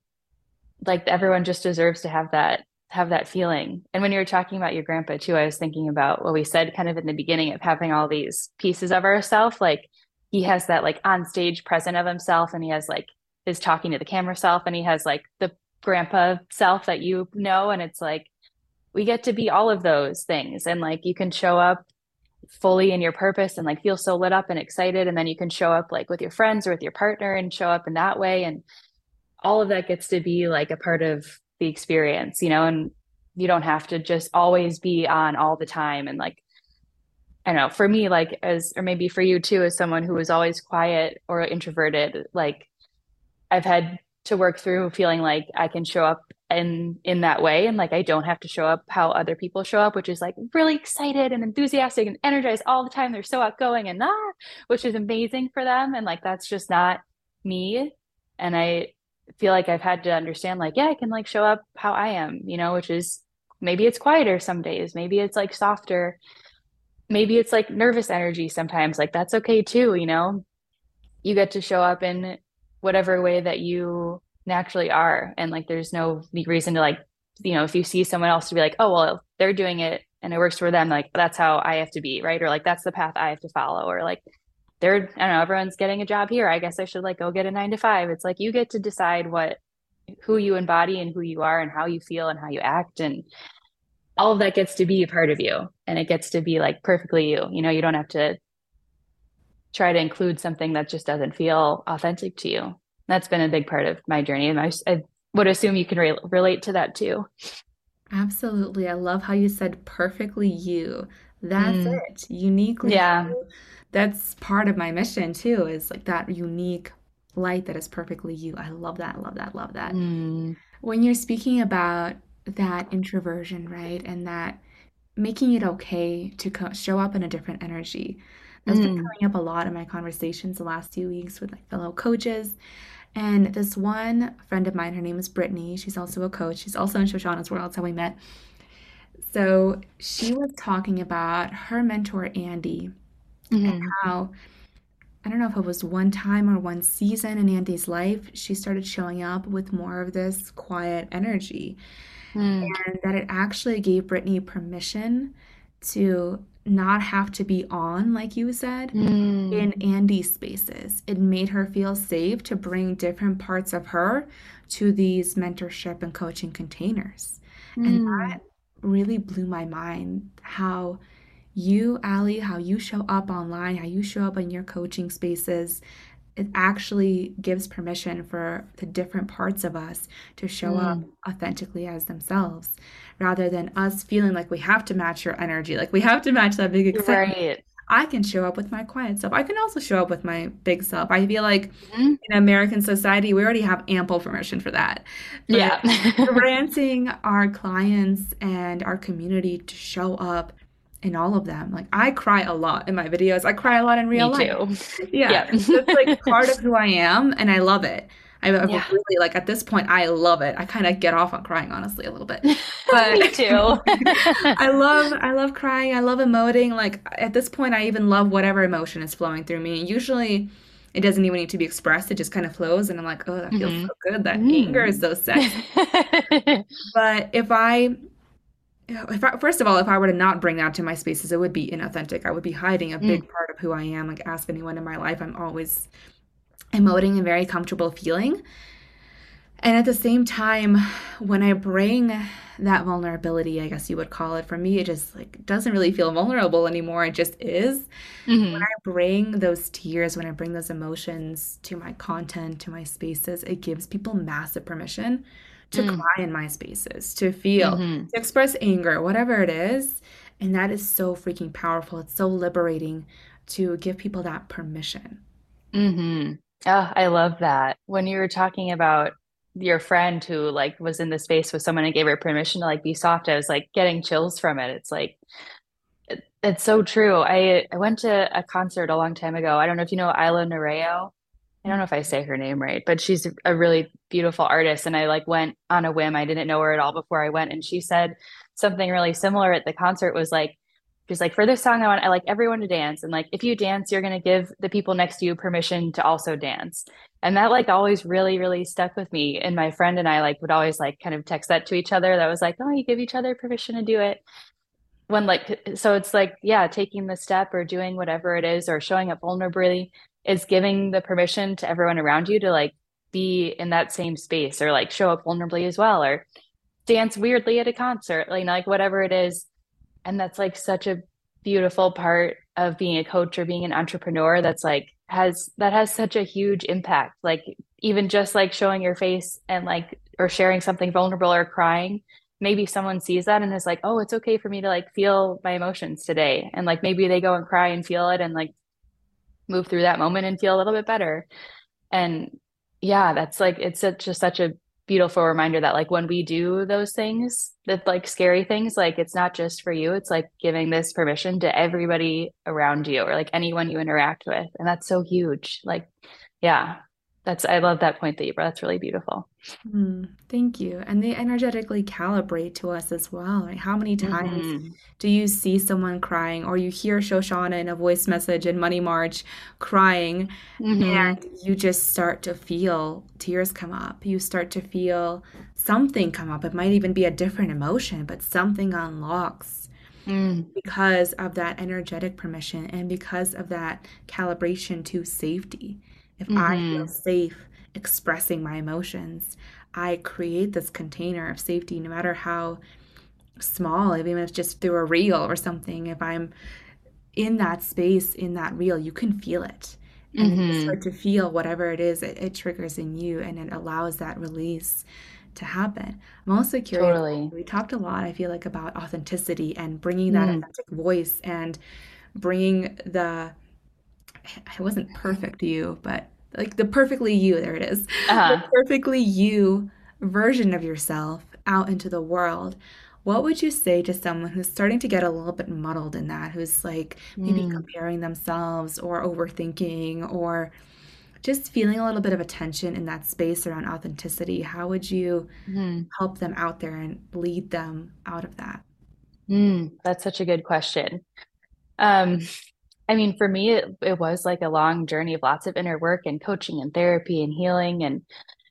like everyone just deserves to have that have that feeling. And when you were talking about your grandpa too i was thinking about what we said kind of in the beginning of having all these pieces of ourself. Like he has that like on stage present of himself and he has like his talking to the camera self and he has like the grandpa self that you know. And it's like we get to be all of those things. And like you can show up fully in your purpose and like feel so lit up and excited and then you can show up like with your friends or with your partner and show up in that way and all of that gets to be like a part of the experience you know and you don't have to just always be on all the time and like I don't know for me like as or maybe for you too as someone who was always quiet or introverted like I've had to work through feeling like I can show up in in that way. And like I don't have to show up how other people show up which is like really excited and enthusiastic and energized all the time. They're so outgoing and ah which is amazing for them. And like that's just not me. And I feel like I've had to understand like yeah I can like show up how I am you know which is maybe it's quieter some days. Maybe it's like softer. Maybe it's like nervous energy sometimes. Like that's okay too you know? You get to show up in whatever way that you naturally are. And like there's no reason to like you know if you see someone else to be like oh well they're doing it and it works for them like that's how i have to be right? Or like that's the path i have to follow or like they're i don't know everyone's getting a job here. I guess i should like go get a nine to five. It's like you get to decide what who you embody and who you are and how you feel and how you act. And all of that gets to be a part of you. And it gets to be like perfectly you. You know you don't have to try to include something that just doesn't feel authentic to you that's been a big part of my journey and i, I would assume you can re- relate to that too absolutely i love how you said perfectly you that's mm. it uniquely yeah you. that's part of my mission too is like that unique light that is perfectly you i love that love that love that mm. when you're speaking about that introversion right and that making it okay to co- show up in a different energy that's mm. been coming up a lot in my conversations the last few weeks with my fellow coaches and this one friend of mine, her name is Brittany. She's also a coach. She's also in Shoshana's World. That's how we met. So she was talking about her mentor, Andy, mm-hmm. and how I don't know if it was one time or one season in Andy's life, she started showing up with more of this quiet energy. Mm. And that it actually gave Brittany permission to not have to be on, like you said, mm. in Andy's spaces. It made her feel safe to bring different parts of her to these mentorship and coaching containers. Mm. And that really blew my mind how you, Ali, how you show up online, how you show up in your coaching spaces, it actually gives permission for the different parts of us to show mm. up authentically as themselves rather than us feeling like we have to match your energy like we have to match that big excitement right. I can show up with my quiet self. I can also show up with my big self. I feel like mm-hmm. in American society, we already have ample permission for that. But yeah. granting our clients and our community to show up in all of them. Like I cry a lot in my videos. I cry a lot in real Me life. Too. Yeah. yeah. it's like part of who I am and I love it. I yeah. really like at this point I love it. I kind of get off on crying honestly a little bit. But Me too. I love I love crying. I love emoting. Like at this point I even love whatever emotion is flowing through me. Usually it doesn't even need to be expressed. It just kind of flows and I'm like, "Oh, that feels mm-hmm. so good. That mm. anger is so sexy." but if I if I, first of all, if I were to not bring that to my spaces, it would be inauthentic. I would be hiding a big mm. part of who I am. Like, ask anyone in my life, I'm always emoting and very comfortable feeling. And at the same time, when I bring that vulnerability, I guess you would call it, for me, it just like doesn't really feel vulnerable anymore. It just is. Mm-hmm. When I bring those tears, when I bring those emotions to my content, to my spaces, it gives people massive permission to mm. cry in my spaces, to feel, mm-hmm. to express anger, whatever it is. And that is so freaking powerful. It's so liberating to give people that permission. Mm-hmm. Oh, I love that. When you were talking about your friend who like was in the space with someone and gave her permission to like be soft, I was like getting chills from it. It's like it, it's so true. I I went to a concert a long time ago. I don't know if you know Ayla Nereo. I don't know if I say her name right, but she's a really beautiful artist. And I like went on a whim. I didn't know her at all before I went. And she said something really similar at the concert was like, she's like, for this song, I want I like everyone to dance. And like if you dance, you're gonna give the people next to you permission to also dance. And that like always really, really stuck with me. And my friend and I like would always like kind of text that to each other. That was like, oh, you give each other permission to do it. When like so it's like, yeah, taking the step or doing whatever it is or showing up vulnerably is giving the permission to everyone around you to like be in that same space or like show up vulnerably as well or dance weirdly at a concert like like whatever it is and that's like such a beautiful part of being a coach or being an entrepreneur that's like has that has such a huge impact like even just like showing your face and like or sharing something vulnerable or crying maybe someone sees that and is like oh it's okay for me to like feel my emotions today and like maybe they go and cry and feel it and like move through that moment and feel a little bit better. And yeah, that's like it's such just such a beautiful reminder that like when we do those things, that like scary things, like it's not just for you, it's like giving this permission to everybody around you or like anyone you interact with. And that's so huge. Like, yeah, that's I love that point that you brought. That's really beautiful. Mm, thank you. And they energetically calibrate to us as well. Right? How many times mm-hmm. do you see someone crying or you hear Shoshana in a voice message in Money March crying mm-hmm. and you just start to feel tears come up. You start to feel something come up. It might even be a different emotion, but something unlocks. Mm. Because of that energetic permission and because of that calibration to safety. If mm-hmm. I feel safe expressing my emotions, I create this container of safety, no matter how small, even if it's just through a reel or something. If I'm in that space, in that reel, you can feel it. And mm-hmm. you start to feel whatever it is, it, it, triggers in you and it allows that release to happen. I'm also curious. Totally. We talked a lot, I feel like, about authenticity and bringing that mm. authentic voice and bringing the it wasn't perfect you, but like the perfectly you, there it is. Uh-huh. The perfectly you version of yourself out into the world. What would you say to someone who's starting to get a little bit muddled in that, who's like maybe mm. comparing themselves or overthinking or just feeling a little bit of a tension in that space around authenticity? How would you mm. help them out there and lead them out of that? Mm, that's such a good question. Um, I mean, for me, it, it was like a long journey of lots of inner work and coaching and therapy and healing and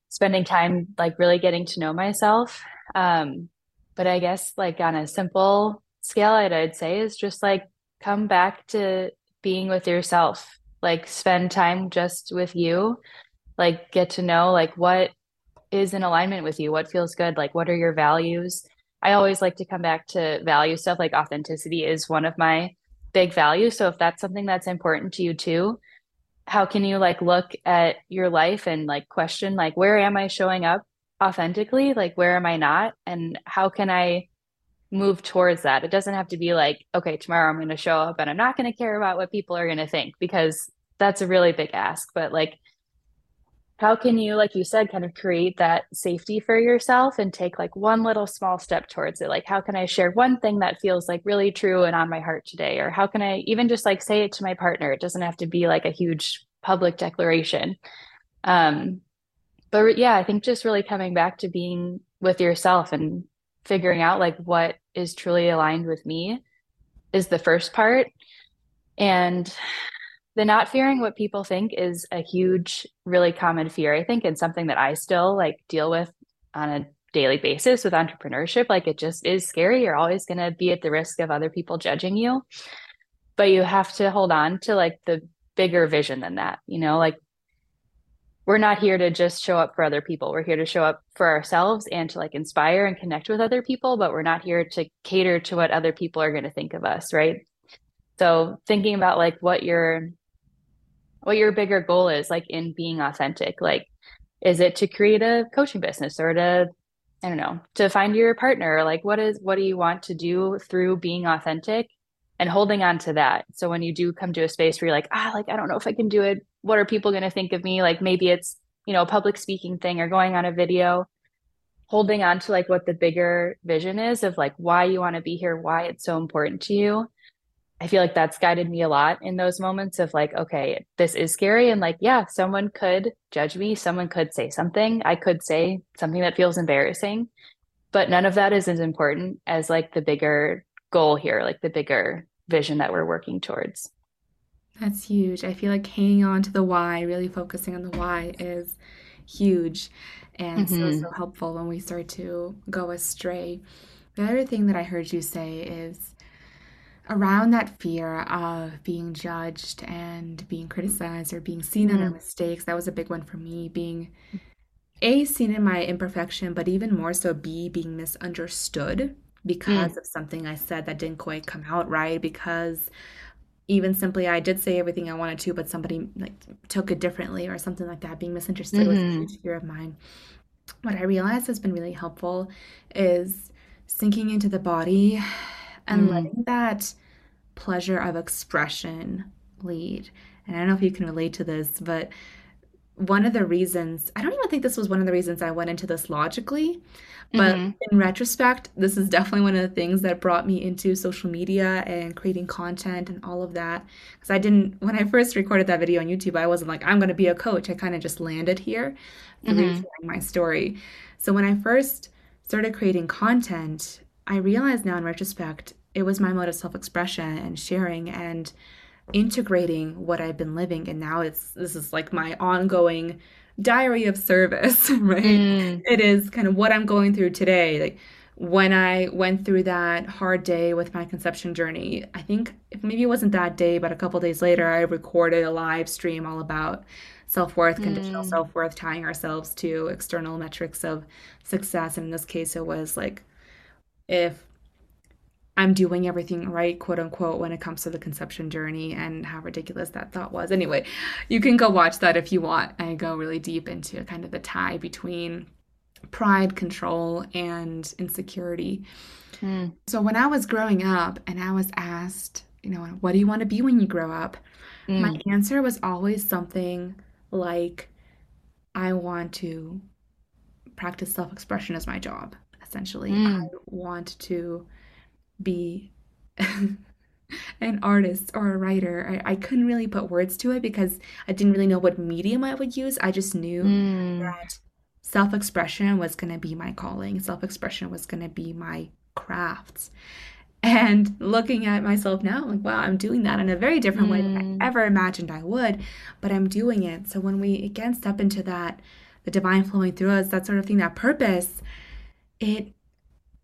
spending time like really getting to know myself. Um, but I guess like on a simple scale, I'd, I'd say is just like come back to being with yourself, like spend time just with you, like get to know like what is in alignment with you, what feels good, like what are your values. I always like to come back to value stuff like authenticity is one of my big value. So if that's something that's important to you too, how can you like look at your life and like question like where am I showing up authentically? Like where am I not? And how can I move towards that. It doesn't have to be like, okay, tomorrow I'm going to show up and I'm not going to care about what people are going to think because that's a really big ask. But like, how can you, like you said, kind of create that safety for yourself and take like one little small step towards it? Like, how can I share one thing that feels like really true and on my heart today? Or how can I even just like say it to my partner? It doesn't have to be like a huge public declaration. Um, but yeah, I think just really coming back to being with yourself and figuring out like what is truly aligned with me is the first part. And the not fearing what people think is a huge, really common fear, I think, and something that I still like deal with on a daily basis with entrepreneurship. Like it just is scary. You're always going to be at the risk of other people judging you. But you have to hold on to like the bigger vision than that, you know, like we're not here to just show up for other people. We're here to show up for ourselves and to like inspire and connect with other people, but we're not here to cater to what other people are going to think of us, right? So thinking about like what your what your bigger goal is like in being authentic, like is it to create a coaching business or to I don't know, to find your partner, like what is what do you want to do through being authentic and holding on to that. So when you do come to a space where you're like, ah, like I don't know if I can do it what are people going to think of me? Like maybe it's, you know, a public speaking thing or going on a video, holding on to like what the bigger vision is of like why you want to be here, why it's so important to you. I feel like that's guided me a lot in those moments of like, okay, this is scary. And like, yeah, someone could judge me. Someone could say something. I could say something that feels embarrassing, but none of that is as important as like the bigger goal here, like the bigger vision that we're working towards. That's huge. I feel like hanging on to the why, really focusing on the why is huge and mm-hmm. so, so helpful when we start to go astray. The other thing that I heard you say is around that fear of being judged and being criticized or being seen mm-hmm. in our mistakes. That was a big one for me, being A, seen in my imperfection, but even more so, B, being misunderstood because mm. of something I said that didn't quite come out right, because even simply I did say everything I wanted to, but somebody like took it differently or something like that. Being misunderstood mm-hmm. was a mm-hmm. huge fear of mine. What I realized has been really helpful is sinking into the body and mm. letting that pleasure of expression lead. And I don't know if you can relate to this, but one of the reasons, I don't even think this was one of the reasons I went into this logically, but mm-hmm. in retrospect, this is definitely one of the things that brought me into social media and creating content and all of that. Because I didn't, when I first recorded that video on YouTube, I wasn't like, I'm going to be a coach. I kind of just landed here mm-hmm. my story. So when I first started creating content, I realize now in retrospect, it was my mode of self expression and sharing and integrating what I've been living. And now it's, this is like my ongoing diary of service, right? Mm. It is kind of what I'm going through today. Like when I went through that hard day with my conception journey, I think maybe it wasn't that day, but a couple days later, I recorded a live stream all about self worth, conditional mm. self worth, tying ourselves to external metrics of success. And in this case, it was like if I'm doing everything right, quote unquote, when it comes to the conception journey and how ridiculous that thought was. Anyway, you can go watch that if you want. I go really deep into kind of the tie between pride, control, and insecurity. Mm. So when I was growing up and I was asked, you know, what do you want to be when you grow up? Mm. My answer was always something like, I want to practice self expression as my job, essentially. Mm. I want to be an artist or a writer. I, I couldn't really put words to it because I didn't really know what medium I would use. I just knew mm. that self expression was going to be my calling, self expression was going to be my craft. And looking at myself now, I'm like, wow, I'm doing that in a very different mm. way than I hmm. ever imagined I would, but I'm doing it. So when we again step into that, the divine flowing through us, that sort of thing, that purpose, it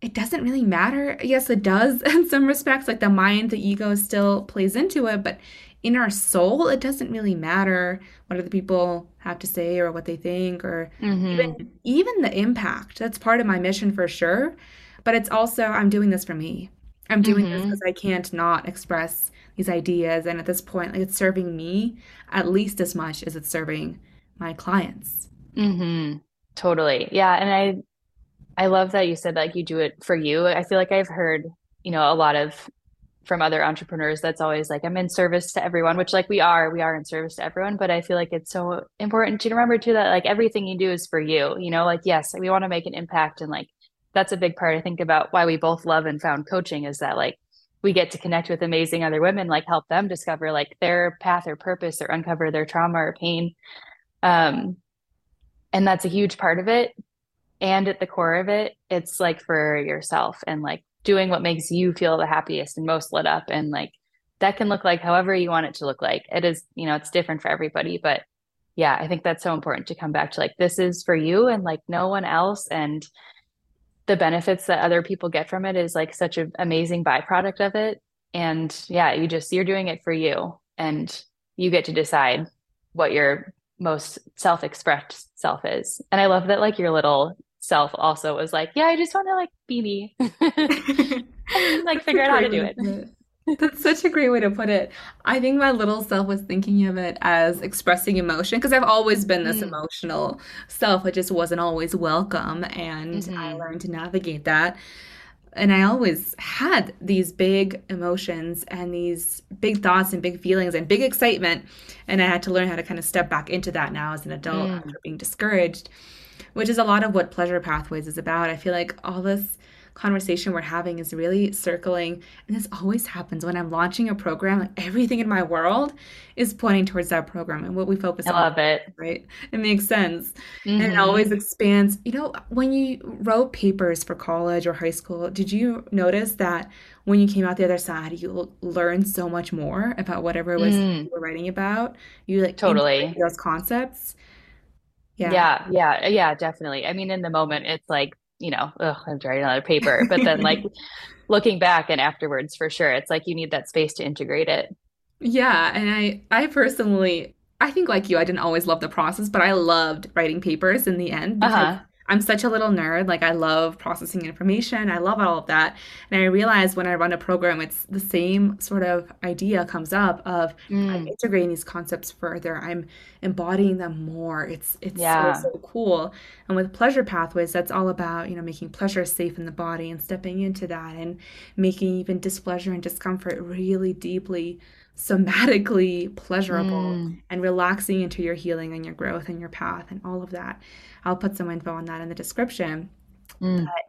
it doesn't really matter. Yes, it does in some respects. Like the mind, the ego still plays into it, but in our soul, it doesn't really matter what other people have to say or what they think or mm-hmm. even even the impact. That's part of my mission for sure. But it's also I'm doing this for me. I'm doing mm-hmm. this because I can't not express these ideas. And at this point, like it's serving me at least as much as it's serving my clients. Mm-hmm. Totally. Yeah. And I I love that you said like you do it for you. I feel like I've heard, you know, a lot of from other entrepreneurs that's always like I'm in service to everyone, which like we are, we are in service to everyone, but I feel like it's so important to remember too that like everything you do is for you. You know, like yes, we want to make an impact and like that's a big part I think about why we both love and found coaching is that like we get to connect with amazing other women, like help them discover like their path or purpose or uncover their trauma or pain. Um and that's a huge part of it and at the core of it it's like for yourself and like doing what makes you feel the happiest and most lit up. And like that can look like however you want it to look like. It is you know it's different for everybody. But yeah i think that's so important to come back to like this is for you and like no one else. And the benefits that other people get from it is like such an amazing byproduct of it. And yeah you just you're doing it for you. And you get to decide what your most self-expressed self is. And i love that like your little self also was like, yeah, I just want to like be me, like figure out how to do it. That's such a great way to put it. I think my little self was thinking of it as expressing emotion because I've always been this mm. emotional self. It just wasn't always welcome. And mm-hmm. I learned to navigate that. And I always had these big emotions and these big thoughts and big feelings and big excitement. And I had to learn how to kind of step back into that now as an adult mm. after being discouraged which is a lot of what Pleasure Pathways is about. I feel like all this conversation we're having is really circling and this always happens when i'm launching a program like everything in my world is pointing towards that program and what we focus I on love it right it makes sense mm-hmm. and it mm-hmm. always expands you know when you wrote papers for college or high school did you notice that when you came out the other side you learned so much more about whatever it was mm. you were writing about you like totally those concepts yeah. Yeah. Yeah. Yeah. Definitely. I mean, in the moment, it's like, you know, ugh, I'm writing another paper. But then, like, looking back and afterwards, for sure, it's like you need that space to integrate it. Yeah. And I, I personally, I think like you, I didn't always love the process, but I loved writing papers in the end because uh-huh. I'm such a little nerd. Like I love processing information. I love all of that. And I realize when I run a program, it's the same sort of idea comes up of mm. I'm integrating these concepts further. I'm embodying them more. It's it's yeah. so, so cool. And with pleasure pathways, that's all about, you know, making pleasure safe in the body and stepping into that and making even displeasure and discomfort really deeply somatically pleasurable mm. and relaxing into your healing and your growth and your path and all of that. I'll put some info on that in the description. Mm. But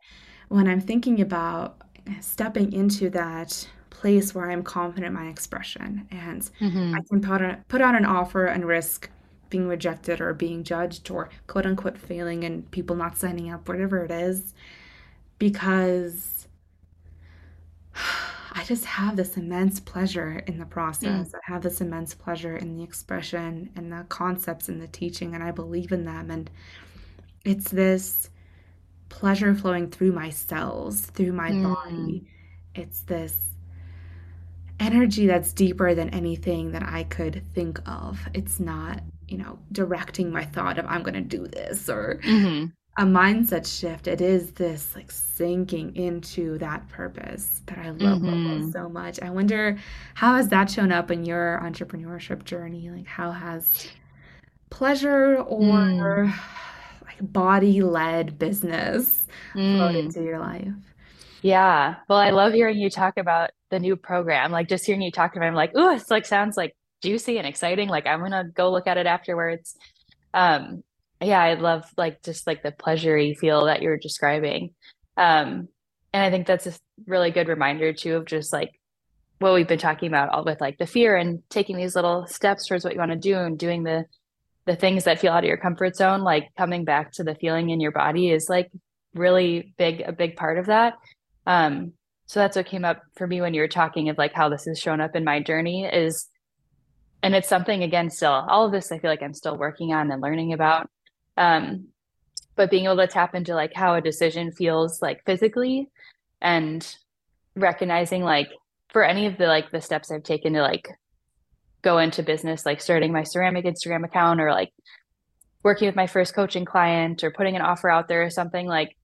when I'm thinking about stepping into that place where I'm confident in my expression and mm-hmm. I can put on, put on an offer and risk being rejected or being judged or quote unquote failing and people not signing up, whatever it is, because I just have this immense pleasure in the process. Mm. I have this immense pleasure in the expression and the concepts and the teaching, and I believe in them. And it's this pleasure flowing through my cells, through my mm. body. It's this energy that's deeper than anything that I could think of. It's not, you know, directing my thought of I'm going to do this or mm-hmm a mindset shift. It is this like sinking into that purpose that I love, mm-hmm. so much. I wonder how has that shown up in your entrepreneurship journey? Like how has pleasure or mm. like body led business mm. flowed into your life? Yeah. Well, I love hearing you talk about the new program. Like just hearing you talk about it, I'm like, oh, it's like sounds like juicy and exciting. Like I'm gonna go look at it afterwards. Um, yeah, I love like just like the pleasure you feel that you're describing. Um, and I think that's a really good reminder too of just like what we've been talking about all with like the fear and taking these little steps towards what you want to do and doing the the things that feel out of your comfort zone, like coming back to the feeling in your body is like really big, a big part of that. Um, so that's what came up for me when you were talking of like how this has shown up in my journey is, and it's something again, still all of this, I feel like I'm still working on and learning about. Um, but being able to tap into like how a decision feels like physically and recognizing like for any of the like the steps I've taken to like go into business, like starting my ceramic Instagram account or like working with my first coaching client or putting an offer out there or something, like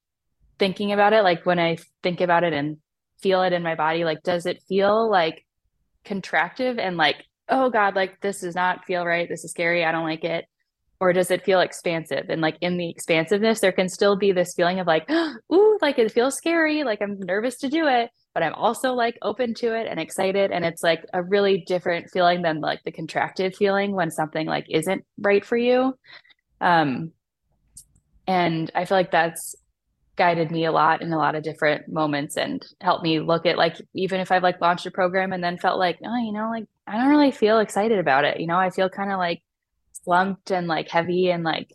thinking about it, like when I think about it and feel it in my body, like does it feel like contractive and like, oh God, like this does not feel right. This is scary. I don't like it or does it feel expansive? And like in the expansiveness, there can still be this feeling of like, ooh, like it feels scary, like I'm nervous to do it, but I'm also like open to it and excited. And it's like a really different feeling than like the contracted feeling when something like isn't right for you. Um, and I feel like that's guided me a lot in a lot of different moments and helped me look at like even if I've like launched a program and then felt like, oh, you know, like I don't really feel excited about it. You know, I feel kind of like slumped and like heavy and like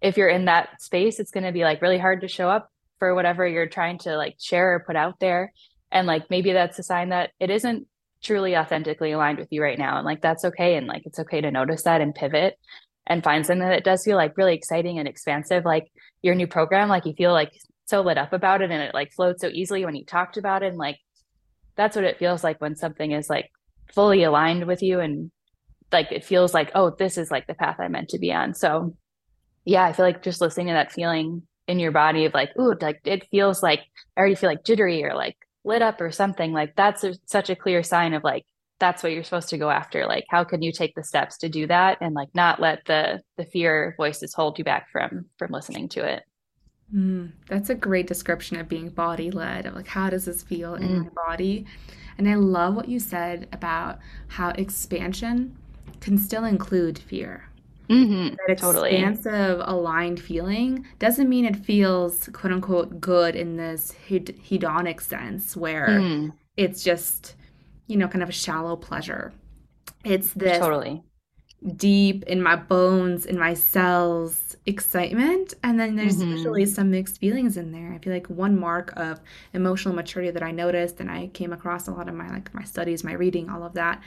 if you're in that space, it's going to be like really hard to show up for whatever you're trying to like share or put out there. And like maybe that's a sign that it isn't truly authentically aligned with you right now. And like that's okay. And like it's okay to notice that and pivot and find something that does feel like really exciting and expansive. Like your new program, like you feel like so lit up about it and it like flowed so easily when you talked about it. And like that's what it feels like when something is like fully aligned with you and like it feels like, oh, this is like the path I'm meant to be on. So yeah, I feel like just listening to that feeling in your body of like, ooh, like it feels like I already feel like jittery or like lit up or something. Like that's a, such a clear sign of like that's what you're supposed to go after. Like how can you take the steps to do that and like not let the the fear voices hold you back from from listening to it. Mm, that's a great description of being body led. Of like, how does this feel mm. in my body? And I love what you said about how expansion can still include fear. Mm-hmm, that expansive, aligned feeling doesn't mean it feels quote unquote good in this hed- hedonic sense where mm. it's just, you know, kind of a shallow pleasure. It's this totally deep in my bones, in my cells excitement. And then there's mm-hmm. usually some mixed feelings in there. I feel like one mark of emotional maturity that I noticed and I came across a lot of my like my studies, my reading, all of that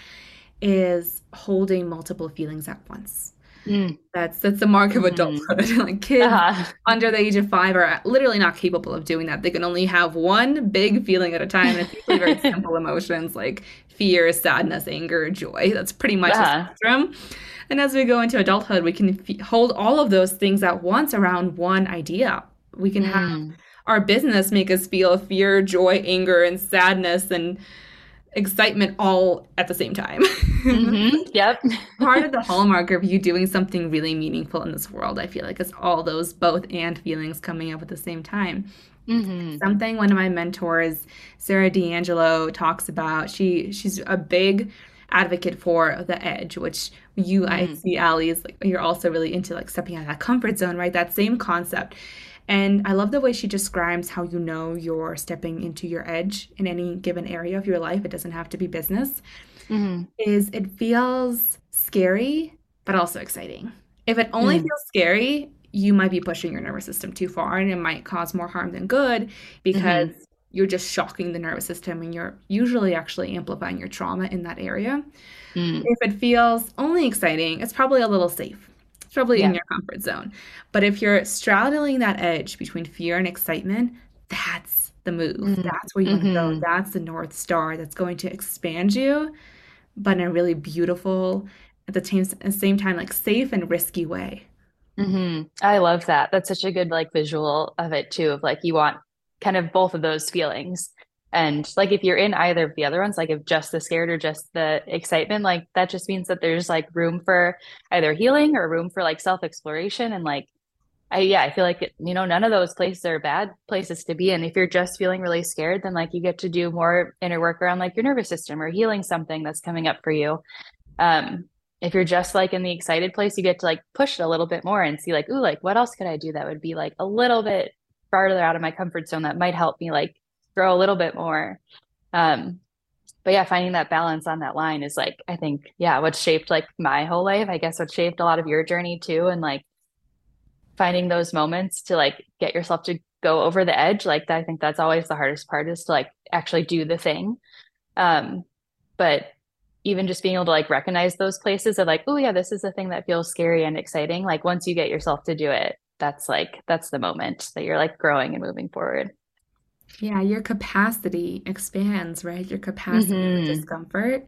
is holding multiple feelings at once. Mm. That's that's the mark of mm-hmm. adulthood. Mm. like kids uh-huh. under the age of five are literally not capable of doing that. They can only have one big feeling at a time. It's usually very simple emotions like fear, sadness, anger, joy. That's pretty much uh-huh. the spectrum. And as we go into adulthood, we can f- hold all of those things at once around one idea. We can mm. have our business make us feel fear, joy, anger, and sadness and excitement all at the same time. Mm-hmm. Yep. Part of the hallmark of you doing something really meaningful in this world, I feel like, is all those both and feelings coming up at the same time. Mm-hmm. Something one of my mentors, Sarah D'Angelo, talks about. She she's a big advocate for the edge, which you mm-hmm. I see Ali is like you're also really into like stepping out of that comfort zone, right? That same concept. And I love the way she describes how you know you're stepping into your edge in any given area of your life. It doesn't have to be business. Mm-hmm. Is it feels scary, but also exciting. If it only mm. feels scary, you might be pushing your nervous system too far and it might cause more harm than good because mm-hmm. you're just shocking the nervous system and you're usually actually amplifying your trauma in that area. Mm. If it feels only exciting, it's probably a little safe probably yeah. in your comfort zone. But if you're straddling that edge between fear and excitement, that's the move. Mm-hmm. That's where you mm-hmm. want to go. That's the North Star that's going to expand you, but in a really beautiful, at the same, at the same time, like safe and risky way. Mm-hmm. I love that. That's such a good like visual of it too, of like you want kind of both of those feelings. And like if you're in either of the other ones, like if just the scared or just the excitement, like that just means that there's like room for either healing or room for like self exploration. And like, I, yeah, I feel like, you know, none of those places are bad places to be. And if you're just feeling really scared, then like you get to do more inner work around like your nervous system or healing something that's coming up for you. Um, if you're just like in the excited place, you get to like push it a little bit more and see like, ooh, like what else could I do that would be like a little bit farther out of my comfort zone that might help me like grow a little bit more. Um, but yeah, finding that balance on that line is like, I think, yeah, what shaped like my whole life. I guess what shaped a lot of your journey too. And like finding those moments to like get yourself to go over the edge. Like, I think that's always the hardest part is to like actually do the thing. Um, but even just being able to like recognize those places of like, oh yeah, this is a thing that feels scary and exciting. Like once you get yourself to do it, that's like that's the moment that you're like growing and moving forward. Yeah, your capacity expands, right? Your capacity mm-hmm. for discomfort.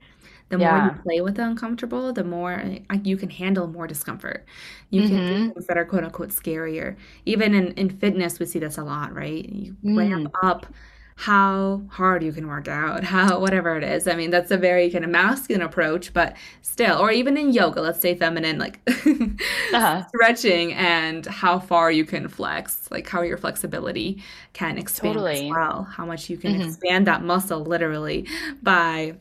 The yeah. more you play with the uncomfortable, the more you can handle more discomfort. You mm-hmm. can do mm-hmm. things that are quote unquote scarier. Even in, in fitness, we see this a lot, right? You mm. ramp up how hard you can work out, how whatever it is. I mean, that's a very kind of masculine approach, but still, or even in yoga, let's say feminine, like uh-huh. stretching and how far you can flex, like how your flexibility can expand totally. as well, how much you can mm-hmm. expand that muscle literally by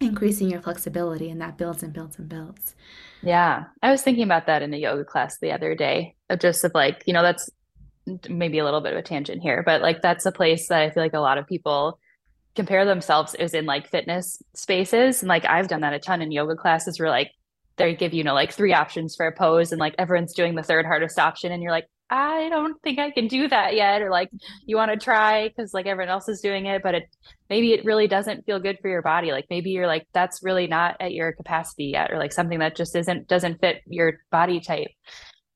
increasing your flexibility, and that builds and builds and builds. Yeah, I was thinking about that in a yoga class the other day, of just of like, you know, that's maybe a little bit of a tangent here, but like that's a place that I feel like a lot of people compare themselves is in like fitness spaces. And like I've done that a ton in yoga classes where like they give you, you know, like three options for a pose and like everyone's doing the third hardest option and you're like, I don't think I can do that yet. Or like you want to try because like everyone else is doing it, but it maybe it really doesn't feel good for your body. Like maybe you're like, that's really not at your capacity yet, or like something that just isn't doesn't fit your body type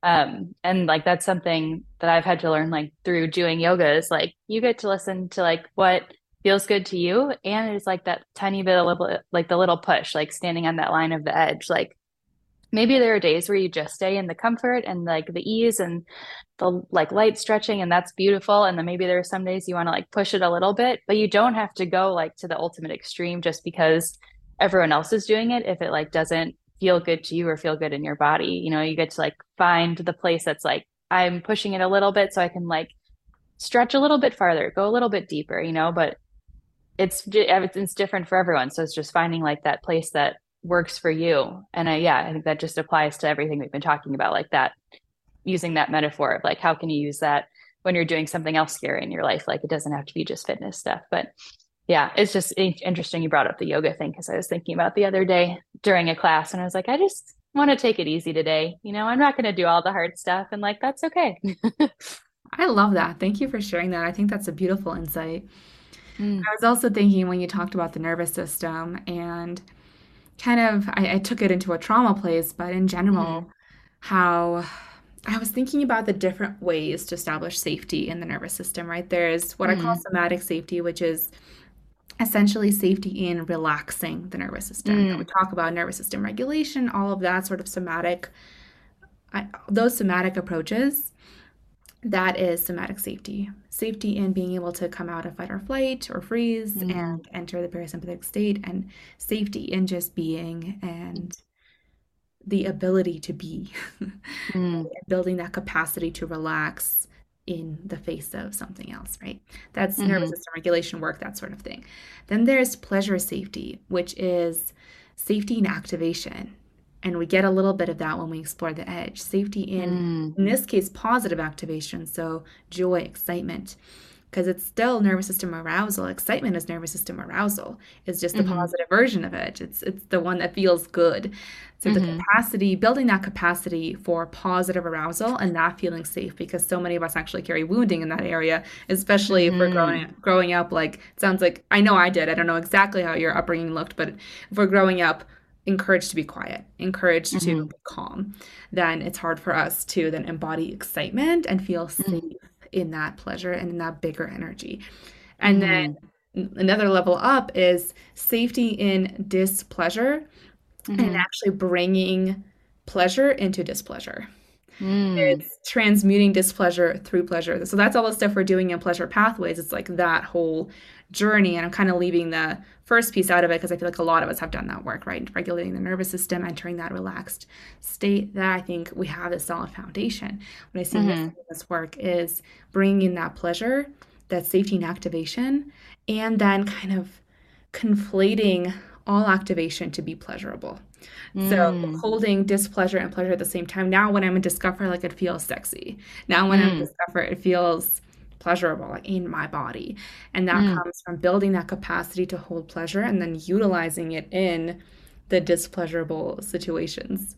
um and like that's something that i've had to learn like through doing yoga is like you get to listen to like what feels good to you and it's like that tiny bit of little like the little push like standing on that line of the edge. Like maybe there are days where you just stay in the comfort and like the ease and the like light stretching and that's beautiful and then maybe there are some days you want to like push it a little bit but you don't have to go like to the ultimate extreme just because everyone else is doing it if it like doesn't feel good to you or feel good in your body. You know you get to like find the place that's like i'm pushing it a little bit so i can like stretch a little bit farther go a little bit deeper you know but it's it's different for everyone. So it's just finding like that place that works for you. And I, yeah i think that just applies to everything we've been talking about like that using that metaphor of like how can you use that when you're doing something else scary in your life? Like it doesn't have to be just fitness stuff. But yeah, it's just interesting you brought up the yoga thing because I was thinking about the other day during a class and I was like, I just want to take it easy today. You know, I'm not going to do all the hard stuff and like that's okay. I love that. Thank you for sharing that. I think that's a beautiful insight. Mm. I was also thinking when you talked about the nervous system and kind of, I, I took it into a trauma place, but in general, mm. how I was thinking about the different ways to establish safety in the nervous system, right? There's what mm. I call mm. somatic safety, which is essentially safety in relaxing the nervous system. Mm. We talk about nervous system regulation, all of that sort of somatic, I, those somatic approaches. That is somatic safety. Safety in being able to come out of fight or flight or freeze mm. and enter the parasympathetic state, and safety in just being and the ability to be, mm. building that capacity to relax in the face of something else, right? That's mm-hmm. nervous system regulation work, that sort of thing. Then there's pleasure safety, which is safety and activation. And we get a little bit of that when we explore the edge. Safety in, mm. in this case, positive activation. So joy, excitement because it's still nervous system arousal. Excitement is nervous system arousal. It's just the mm-hmm. positive version of it. It's it's the one that feels good. So mm-hmm. the capacity, building that capacity for positive arousal and not feeling safe, because so many of us actually carry wounding in that area, especially mm-hmm. if we're growing mm-hmm. growing up. Like sounds like I know I did. I don't know exactly how your upbringing looked, but if we're growing up encouraged to be quiet, encouraged to mm-hmm. be calm, then it's hard for us to then embody excitement and feel mm-hmm. safe in that pleasure and in that bigger energy. And mm-hmm. then another level up is safety in displeasure mm-hmm. and actually bringing pleasure into displeasure. Mm. It's transmuting displeasure through pleasure. So that's all the stuff we're doing in pleasure pathways. It's like that whole journey. And I'm kind of leaving the first piece out of it because I feel like a lot of us have done that work, right? Regulating the nervous system, entering that relaxed state. That I think we have a solid foundation. What I see mm-hmm. in this work is bringing in that pleasure, that safety and activation, and then kind of conflating all activation to be pleasurable. Mm. So holding displeasure and pleasure at the same time. Now when I'm in discomfort, like it feels sexy. Now when mm. I'm in mm. discomfort, it feels pleasurable like in my body. And that mm. comes from building that capacity to hold pleasure and then utilizing it in the displeasurable situations.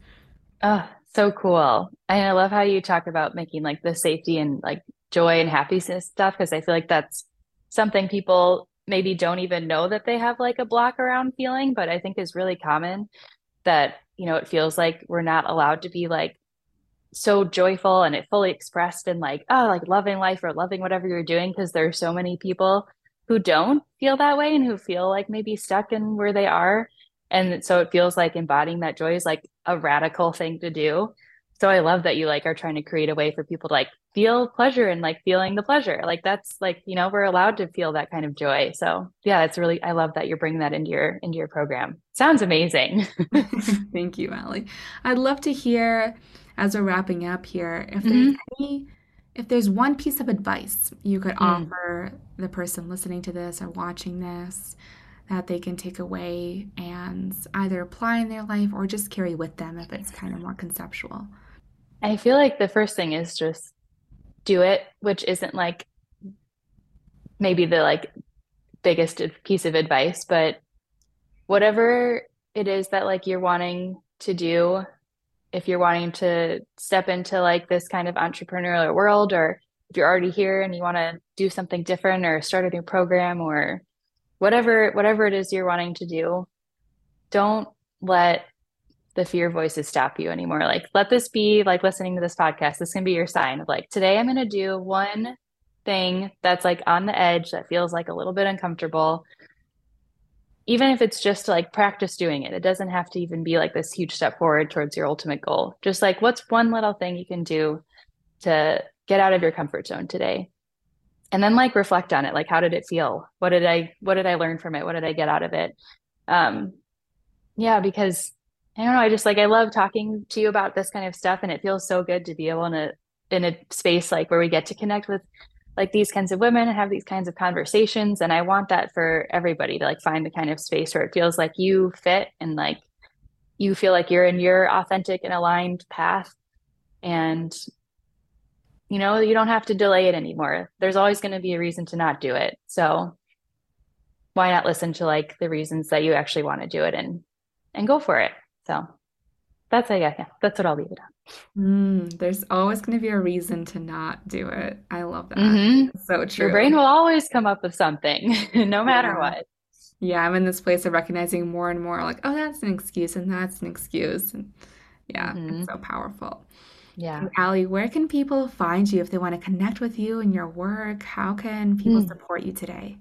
Oh, so cool. And I love how you talk about making like the safety and like joy and happiness stuff because I feel like that's something people maybe don't even know that they have like a block around feeling, but I think is really common that, you know, it feels like we're not allowed to be like so joyful and it fully expressed in like, oh, like loving life or loving whatever you're doing because there are so many people who don't feel that way and who feel like maybe stuck in where they are. And so it feels like embodying that joy is like a radical thing to do. so I love that you like are trying to create a way for people to like feel pleasure and like feeling the pleasure. Like that's like, you know, we're allowed to feel that kind of joy. So yeah, it's really, I love that you're bringing that into your, into your program. Sounds amazing. Thank you, Ali. I'd love to hear as we're wrapping up here, if there's mm-hmm. any, if there's one piece of advice you could mm. offer the person listening to this or watching this that they can take away and either apply in their life or just carry with them if it's kind of more conceptual. I feel like the first thing is just do it, which isn't like maybe the like biggest piece of advice, but whatever it is that like you're wanting to do, if you're wanting to step into like this kind of entrepreneurial world, or if you're already here and you want to do something different or start a new program or whatever whatever it is you're wanting to do, don't let the fear voices stop you anymore. Like, let this be like listening to this podcast. This can be your sign of like, today I'm going to do one thing that's like on the edge that feels like a little bit uncomfortable. Even if it's just to like practice doing it, it doesn't have to even be like this huge step forward towards your ultimate goal. Just like, what's one little thing you can do to get out of your comfort zone today? And then like reflect on it. Like, how did it feel? What did I, what did I learn from it? What did I get out of it? Um, yeah, because I don't know. I just like I love talking to you about this kind of stuff, and it feels so good to be able a in a space like where we get to connect with like these kinds of women and have these kinds of conversations. And I want that for everybody to like find the kind of space where it feels like you fit and like you feel like you're in your authentic and aligned path, and you know you don't have to delay it anymore. There's always going to be a reason to not do it. So why not listen to like the reasons that you actually want to do it and and go for it. So that's I guess yeah, that's what I'll leave it at. Mm, there's always going to be a reason to not do it. I love that. Mm-hmm. So true. Your brain will always come up with something, no matter yeah. what. Yeah, I'm in this place of recognizing more and more like, oh, that's an excuse and that's an excuse. And yeah, mm-hmm. it's so powerful. Yeah. And Ali, where can people find you if they want to connect with you and your work? How can people mm. support you today?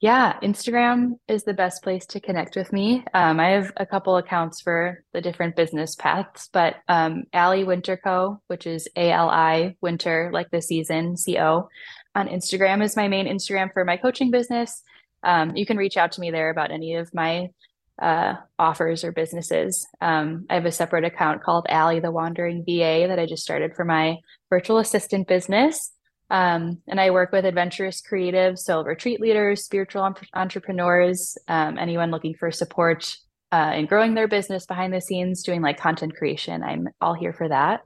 Yeah, Instagram is the best place to connect with me. Um, I have a couple accounts for the different business paths, but um, Winter Co., which is A L I Winter, like the season, C O, on Instagram is my main Instagram for my coaching business. Um, you can reach out to me there about any of my uh, offers or businesses. Um, I have a separate account called Ali the Wandering VA that I just started for my virtual assistant business. Um, and I work with adventurous creatives, so retreat leaders, spiritual entrepreneurs, um, anyone looking for support uh, in growing their business behind the scenes, doing like content creation. I'm all here for that.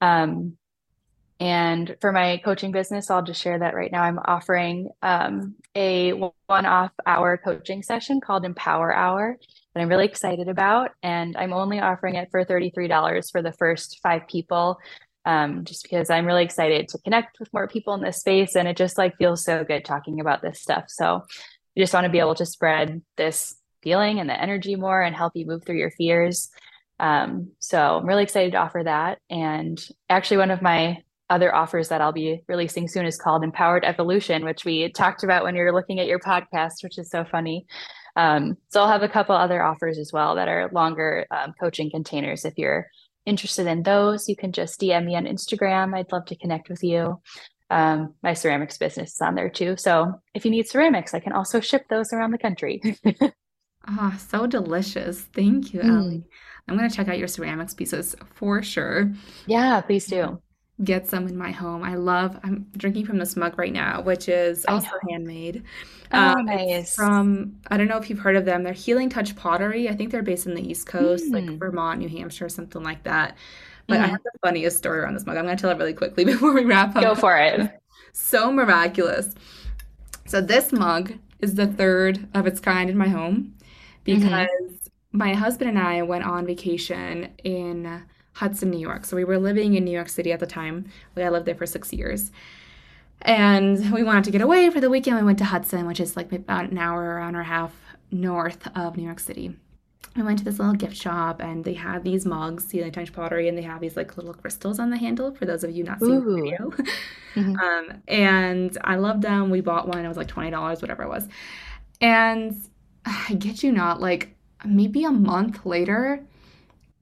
Um, and for my coaching business, I'll just share that right now. I'm offering um, a one off hour coaching session called Empower Hour that I'm really excited about. And I'm only offering it for $33 for the first five people um, just because I'm really excited to connect with more people in this space. And it just like feels so good talking about this stuff. So I just want to be able to spread this feeling and the energy more and help you move through your fears. Um, so I'm really excited to offer that. And actually, one of my other offers that I'll be releasing soon is called Empowered Evolution, which we talked about when you were looking at your podcast, which is so funny. Um, so I'll have a couple other offers as well that are longer um, coaching containers if you're interested in those, you can just DM me on Instagram. I'd love to connect with you. Um, my ceramics business is on there too. So if you need ceramics, I can also ship those around the country. Ah, oh, so delicious. Thank you, mm. I'm going to check out your ceramics pieces for sure. Yeah, please do get some in my home. I love, I'm drinking from this mug right now, which is also handmade. Oh, um, nice. From, I don't know if you've heard of them. They're Healing Touch Pottery. I think they're based in the East Coast, mm. like Vermont, New Hampshire, something like that. But mm. I have the funniest story around this mug. I'm going to tell it really quickly before we wrap up. Go for it. So miraculous. So this mug is the third of its kind in my home mm-hmm. because mm-hmm. my husband and I went on vacation in Hudson, New York. So we were living in New York City at the time. We I lived there for six years. And we wanted to get away for the weekend. We went to Hudson, which is like about an hour, hour and a half north of New York City. We went to this little gift shop and they had these mugs, Healing Touch Pottery, and they have these like little crystals on the handle for those of you not seeing Ooh. the video. Mm-hmm. um, and I loved them. We bought one. It was like $20, whatever it was. And I get you not, like maybe a month later,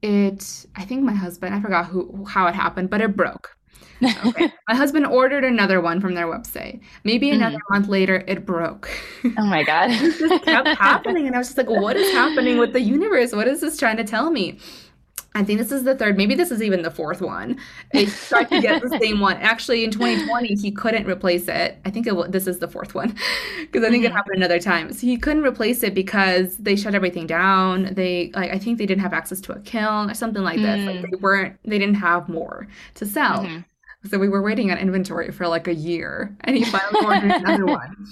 it I think my husband, I forgot who how it happened, but it broke. Okay. my husband ordered another one from their website. Maybe another mm. month later, it broke. Oh my God. this just kept happening. And I was just like, what is happening with the universe? What is this trying to tell me? I think this is the third, maybe this is even the fourth one. He tried to get the same one. Actually, in 2020, he couldn't replace it. I think it, this is the fourth one because I think mm-hmm. it happened another time. So he couldn't replace it because they shut everything down. They, like, I think they didn't have access to a kiln or something like this. Mm. Like they weren't, they didn't have more to sell. Mm-hmm. So we were waiting on inventory for like a year, and he finally ordered another one.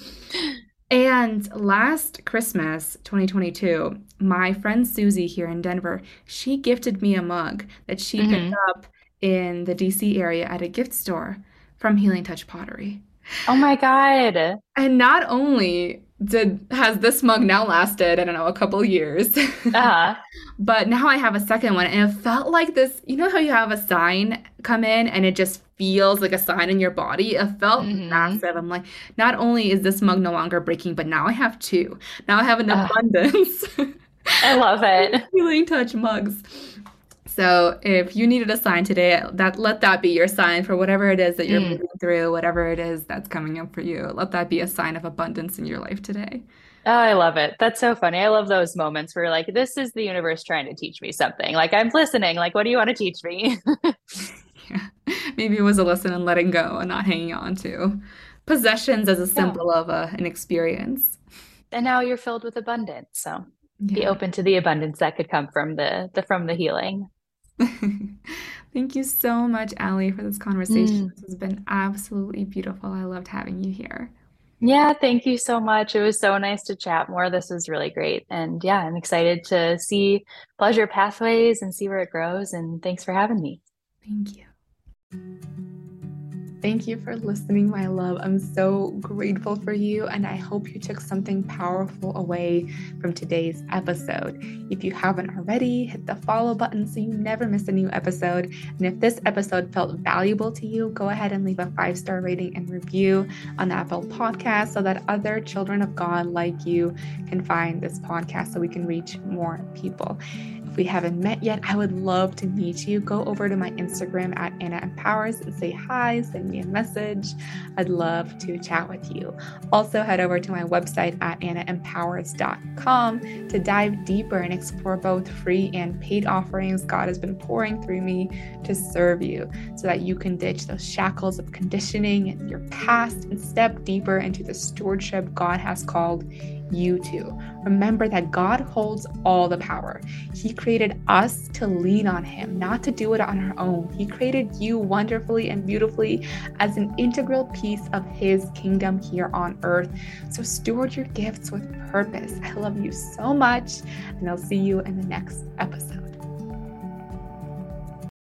And last Christmas, 2022, my friend Susie here in Denver, she gifted me a mug that she mm-hmm. picked up in the DC area at a gift store from Healing Touch Pottery. Oh my god. And not only did has this mug now lasted, I don't know, a couple years. Uh-huh. but now I have a second one and it felt like this, you know how you have a sign come in and it just feels like a sign in your body. It felt mm-hmm. massive. I'm like, not only is this mug no longer breaking, but now I have two. Now I have an uh, abundance. I love it. Healing touch mugs. So if you needed a sign today, that let that be your sign for whatever it is that you're mm. moving through, whatever it is that's coming up for you. Let that be a sign of abundance in your life today. Oh, I love it. That's so funny. I love those moments where like this is the universe trying to teach me something. Like I'm listening. Like what do you want to teach me? yeah. Maybe it was a lesson in letting go and not hanging on to possessions as a symbol yeah. of a, an experience. And now you're filled with abundance. So yeah. be open to the abundance that could come from the, the from the healing. Thank you so much, Ali, for this conversation. Mm. This has been absolutely beautiful. I loved having you here. Yeah, thank you so much. It was so nice to chat more. This was really great. And yeah, I'm excited to see Pleasure Pathways and see where it grows. And thanks for having me. Thank you. Thank you for listening, my love. I'm so grateful for you, and I hope you took something powerful away from today's episode. If you haven't already, hit the follow button so you never miss a new episode. And if this episode felt valuable to you, go ahead and leave a five star rating and review on the Apple Podcast so that other children of God like you can find this podcast so we can reach more people we haven't met yet, I would love to meet you. Go over to my Instagram at Anna Empowers and say hi, send me a message. I'd love to chat with you. Also, head over to my website at annaempowers.com to dive deeper and explore both free and paid offerings God has been pouring through me to serve you so that you can ditch those shackles of conditioning and your past and step deeper into the stewardship God has called you to. Remember that God holds all the power. He created us to lean on Him, not to do it on our own. He created you wonderfully and beautifully as an integral piece of His kingdom here on earth. So steward your gifts with purpose. I love you so much, and I'll see you in the next episode.